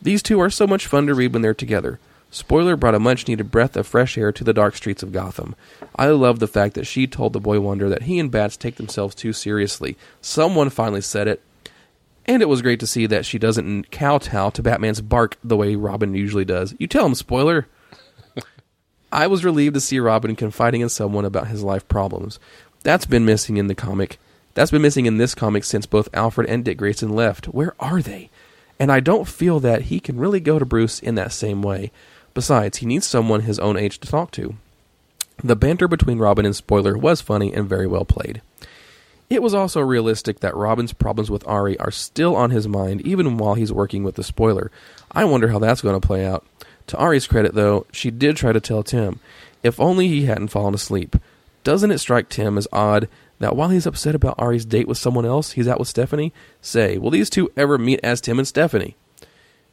These two are so much fun to read when they're together. Spoiler brought a much needed breath of fresh air to the dark streets of Gotham. I love the fact that she told the boy wonder that he and Bats take themselves too seriously. Someone finally said it. And it was great to see that she doesn't kowtow to Batman's bark the way Robin usually does. You tell him, spoiler. I was relieved to see Robin confiding in someone about his life problems. That's been missing in the comic. That's been missing in this comic since both Alfred and Dick Grayson left. Where are they? And I don't feel that he can really go to Bruce in that same way. Besides, he needs someone his own age to talk to. The banter between Robin and Spoiler was funny and very well played. It was also realistic that Robin's problems with Ari are still on his mind even while he's working with the spoiler. I wonder how that's going to play out. To Ari's credit, though, she did try to tell Tim. If only he hadn't fallen asleep. Doesn't it strike Tim as odd that while he's upset about Ari's date with someone else, he's out with Stephanie? Say, will these two ever meet as Tim and Stephanie?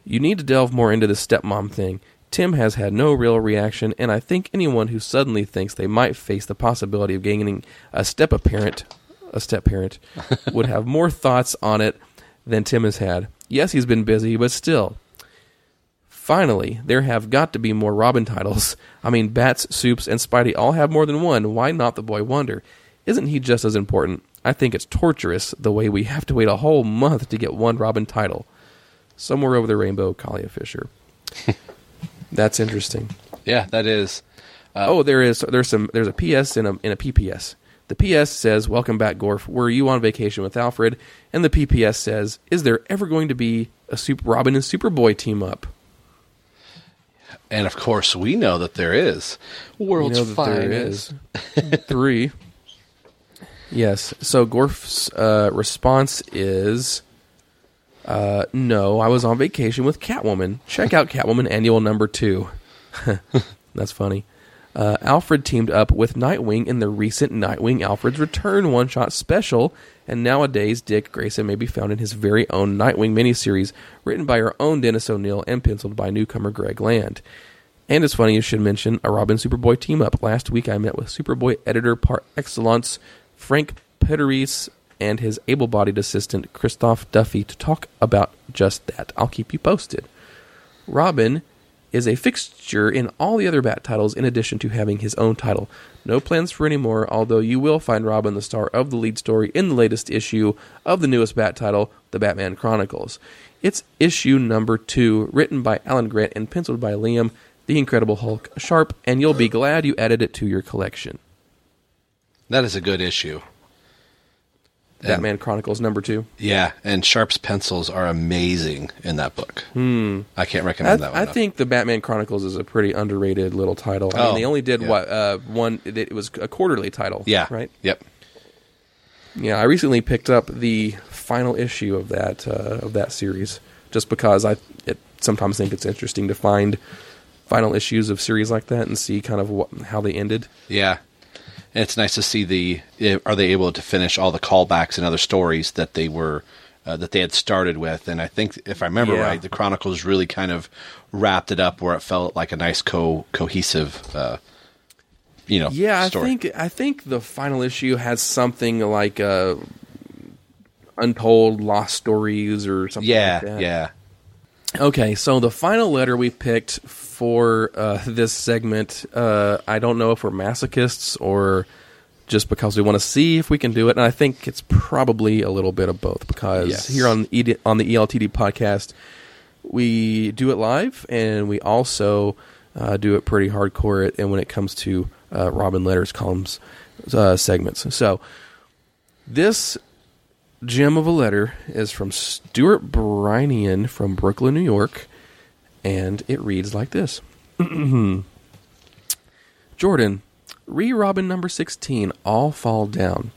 You need to delve more into this stepmom thing. Tim has had no real reaction, and I think anyone who suddenly thinks they might face the possibility of gaining a step parent, a step parent, would have more thoughts on it than Tim has had. Yes, he's been busy, but still. Finally, there have got to be more Robin titles. I mean, Bats, Supes, and Spidey all have more than one. Why not the Boy Wonder? Isn't he just as important? I think it's torturous the way we have to wait a whole month to get one Robin title. Somewhere over the rainbow, Kalia Fisher. That's interesting. Yeah, that is. Uh, oh, there is. There's some. There's a PS and a and a PPS. The PS says, "Welcome back, Gorf. Were you on vacation with Alfred?" And the PPS says, "Is there ever going to be a Super Robin and Superboy team up?" And of course, we know that there is. World's We finest. is. Three. Yes. So Gorf's uh, response is, uh, "No, I was on vacation with Catwoman. Check out Catwoman Annual Number Two. That's funny." Uh, Alfred teamed up with Nightwing in the recent Nightwing Alfred's Return one shot special, and nowadays Dick Grayson may be found in his very own Nightwing miniseries, written by our own Dennis O'Neil and penciled by newcomer Greg Land. And it's funny you should mention a Robin Superboy team up. Last week I met with Superboy editor par excellence Frank Pittarese and his able bodied assistant Christoph Duffy to talk about just that. I'll keep you posted. Robin is a fixture in all the other Bat titles in addition to having his own title. No plans for any more, although you will find Robin the star of the lead story in the latest issue of the newest Bat title, The Batman Chronicles. It's issue number two, written by Alan Grant and penciled by Liam, the Incredible Hulk, Sharp, and you'll be glad you added it to your collection. That is a good issue. Batman Chronicles number two. Yeah, and Sharp's pencils are amazing in that book. Hmm. I can't I, recommend that one. I enough. think the Batman Chronicles is a pretty underrated little title. I Oh, mean, they only did yeah. what uh, one. It, it was a quarterly title. Yeah. right. Yep. Yeah, I recently picked up the final issue of that uh, of that series, just because I it, sometimes think it's interesting to find final issues of series like that and see kind of what, how they ended. Yeah. And it's nice to see the eh, are they able to finish all the callbacks and other stories that they were uh, that they had started with and I think if I remember Yeah. right the Chronicles really kind of wrapped it up where it felt like a nice co cohesive uh, you know Yeah, story. I think I think the final issue has something like uh, untold lost stories or something. yeah like that. yeah Okay, so the final letter we picked for uh, this segment, uh, I don't know if we're masochists or just because we want to see if we can do it, and I think it's probably a little bit of both. Because Yes. here on ED, on the ELTD podcast, we do it live, and we also uh, do it pretty hardcore. And when it comes to uh, Robin letters columns uh, segments, so this gem of a letter is from Stuart Brynian from Brooklyn, New York, and it reads like this Jordan, re Robin number 16, all fall down.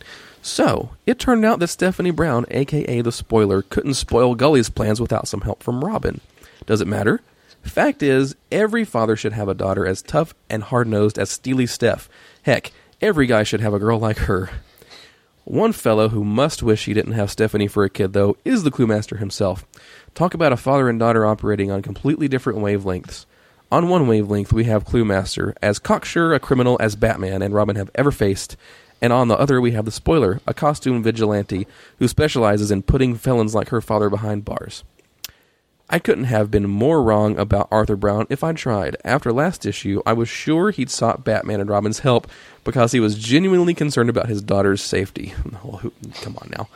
So, it turned out that Stephanie Brown, aka the spoiler, couldn't spoil Gully's plans without some help from Robin. Does it matter? Fact is, every father should have a daughter as tough and hard nosed as Steely Steph. Heck, every guy should have a girl like her. One fellow who must wish he didn't have Stephanie for a kid, though, is the Cluemaster himself. Talk about a father and daughter operating on completely different wavelengths. On one wavelength, we have Cluemaster, as cocksure a criminal as Batman and Robin have ever faced, and on the other, we have the Spoiler, a costume vigilante who specializes in putting felons like her father behind bars. I couldn't have been more wrong about Arthur Brown if I'd tried. After last issue, I was sure he'd sought Batman and Robin's help because he was genuinely concerned about his daughter's safety. Well, Come on now.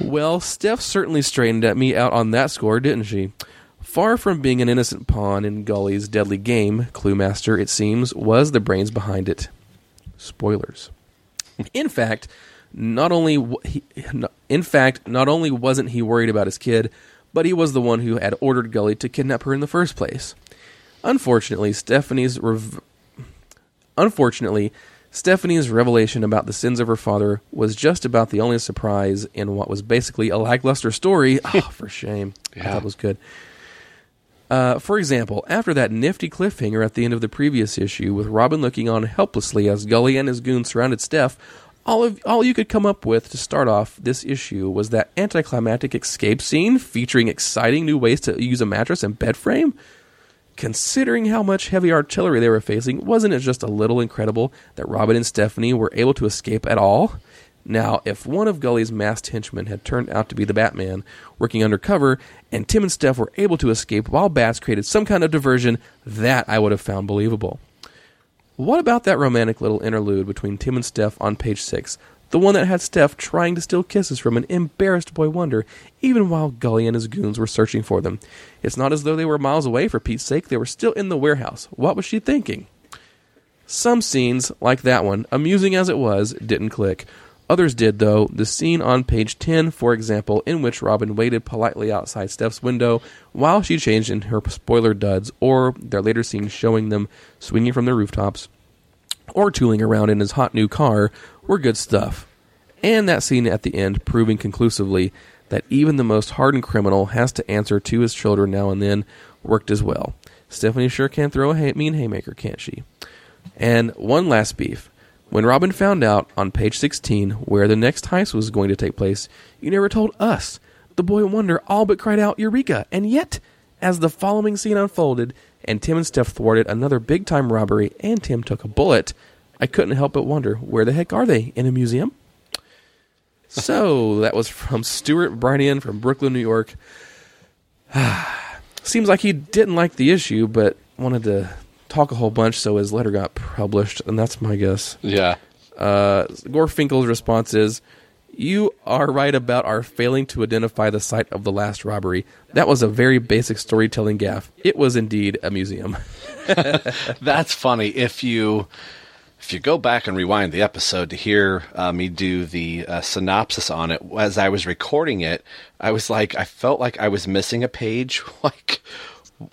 well, Steph certainly straightened at me out on that score, didn't she? Far from being an innocent pawn in Gully's deadly game, Cluemaster, it seems, was the brains behind it. Spoilers. In fact, not only w- he, no- in fact, not only wasn't he worried about his kid, but he was the one who had ordered Gully to kidnap her in the first place. Unfortunately, Stephanie's rev- unfortunately, Stephanie's revelation about the sins of her father was just about the only surprise in what was basically a lackluster story. Oh, for shame. Yeah. it was good. Uh, for example, after that nifty cliffhanger at the end of the previous issue, with Robin looking on helplessly as Gully and his goons surrounded Steph, all of all you could come up with to start off this issue was that anticlimactic escape scene featuring exciting new ways to use a mattress and bed frame. Considering how much heavy artillery they were facing, wasn't it just a little incredible that Robin and Stephanie were able to escape at all? Now, if one of Gully's masked henchmen had turned out to be the Batman, working undercover, and Tim and Steph were able to escape while Bats created some kind of diversion, that I would have found believable. What about that romantic little interlude between Tim and Steph on page 6? The one that had Steph trying to steal kisses from an embarrassed Boy Wonder, even while Gully and his goons were searching for them. It's not as though they were miles away, for Pete's sake, they were still in the warehouse. What was she thinking? Some scenes, like that one, amusing as it was, didn't click. Others did, though. The scene on page 10, for example, in which Robin waited politely outside Steph's window while she changed in her spoiler duds, or their later scene showing them swinging from the rooftops, or tooling around in his hot new car, were good stuff. And that scene at the end proving conclusively that even the most hardened criminal has to answer to his children now and then worked as well. Stephanie sure can throw a mean haymaker, can't she? And one last beef. When Robin found out on page 16 where the next heist was going to take place, you never told us. The boy Wonder all but cried out, Eureka! And yet, as the following scene unfolded, and Tim and Steph thwarted another big time robbery, and Tim took a bullet, I couldn't help but wonder, where the heck are they? In a museum? so, that was from Stuart Brynian from Brooklyn, New York. Seems like he didn't like the issue, but wanted to talk a whole bunch, so his letter got published, and that's my guess. Yeah. Uh, Gorfinkel's response is, "You are right about our failing to identify the site of the last robbery. That was a very basic storytelling gaffe. It was indeed a museum." That's funny. If you if you go back and rewind the episode to hear uh, me do the uh, synopsis on it as I was recording it, I was like, I felt like I was missing a page. Like,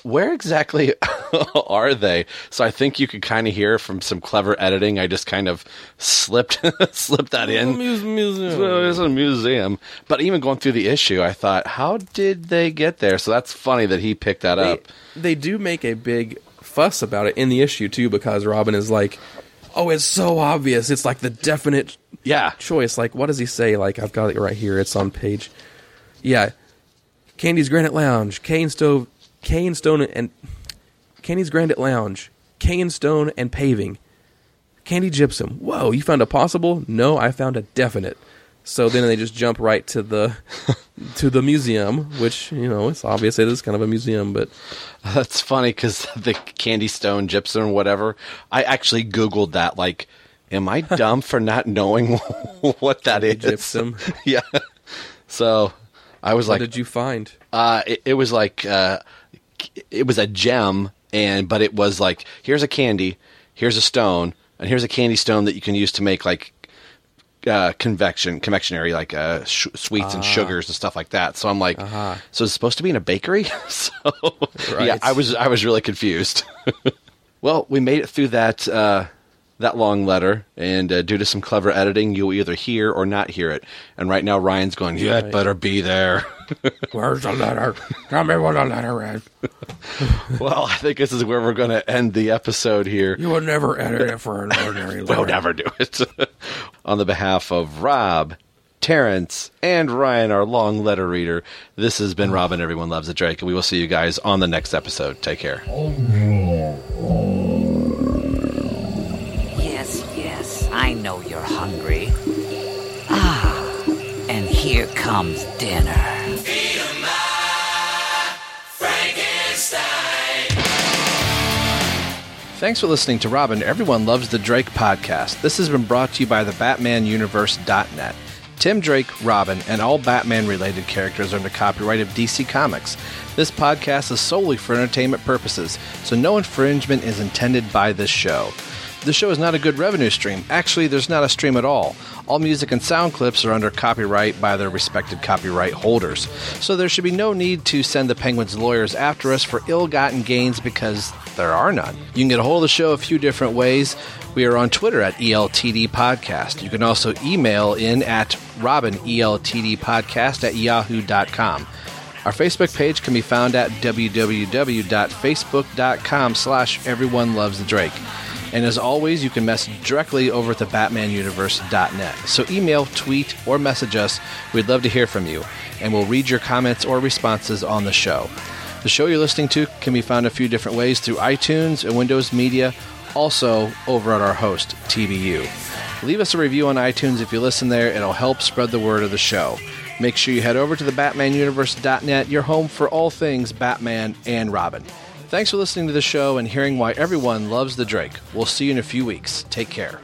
Where exactly are they? So I think you could kind of hear from some clever editing. I just kind of slipped slipped that in. museum. So it's a museum. But even going through the issue, I thought, how did they get there? So that's funny that he picked that they, up. they do make a big fuss about it in the issue too because Robin is like, "Oh, it's so obvious. It's like the definite yeah choice." Like, what does he say? Like, I've got it right here. It's on page. Yeah, Candy's Granite Lounge, Cane Stove, Cane Stone, and Candy's Granite Lounge, Cane Stone and paving, Candy Gypsum. Whoa, you found a possible? No, I found a definite. So then they just jump right to the to the museum, which you know it's obvious it is kind of a museum, but That's funny because the candy stone gypsum whatever. I actually googled that. Like, am I dumb for not knowing what that is? gypsum. yeah. So I was what like, did you find? Uh, it, it was like uh, it was a gem, and but it was like here's a candy, here's a stone, and here's a candy stone that you can use to make like uh, convection, confectionery, like uh, sh- sweets and Ah. sugars and stuff like that. So I'm like, uh-huh. so it's supposed to be in a bakery. so yeah, I was I was really confused. well, we made it through that. Uh, that long letter, and uh, due to some clever editing, you'll either hear or not hear it. And right now, Ryan's going, "Yeah, it Right. better be there." Where's the letter? Tell me what the letter is. well, I think this is where we're going to end the episode here. You would never edit it for an ordinary We'll never do it. On the behalf of Rob, Terrence, and Ryan, our long letter reader, this has been Robin. Everyone loves a Drake, and we will see you guys on the next episode. Take care. Comes dinner. Thanks for listening to Robin. Everyone loves the Drake podcast. This has been brought to you by the BatmanUniverse.net. Tim Drake, Robin, and all Batman related characters are under copyright of DC Comics. This podcast is solely for entertainment purposes, so no infringement is intended by this show. The show is not a good revenue stream. Actually, there's not a stream at all. All music and sound clips are under copyright by their respected copyright holders. So there should be no need to send the Penguins lawyers after us for ill gotten gains because there are none. You can get a hold of the show a few different ways. We are on Twitter at ELTD Podcast. You can also email in at Robin ELTD Podcast at yahoo.com. Our Facebook page can be found at www.facebook.com slash everyone loves the Drake. And as always, you can message directly over at the BatmanUniverse.net. So email, tweet, or message us. We'd love to hear from you, and we'll read your comments or responses on the show. The show you're listening to can be found a few different ways through iTunes and Windows Media, also over at our host, TBU. Leave us a review on iTunes if you listen there, it'll help spread the word of the show. Make sure you head over to the BatmanUniverse.net, your home for all things Batman and Robin. Thanks for listening to the show and hearing why everyone loves the Drake. We'll see you in a few weeks. Take care.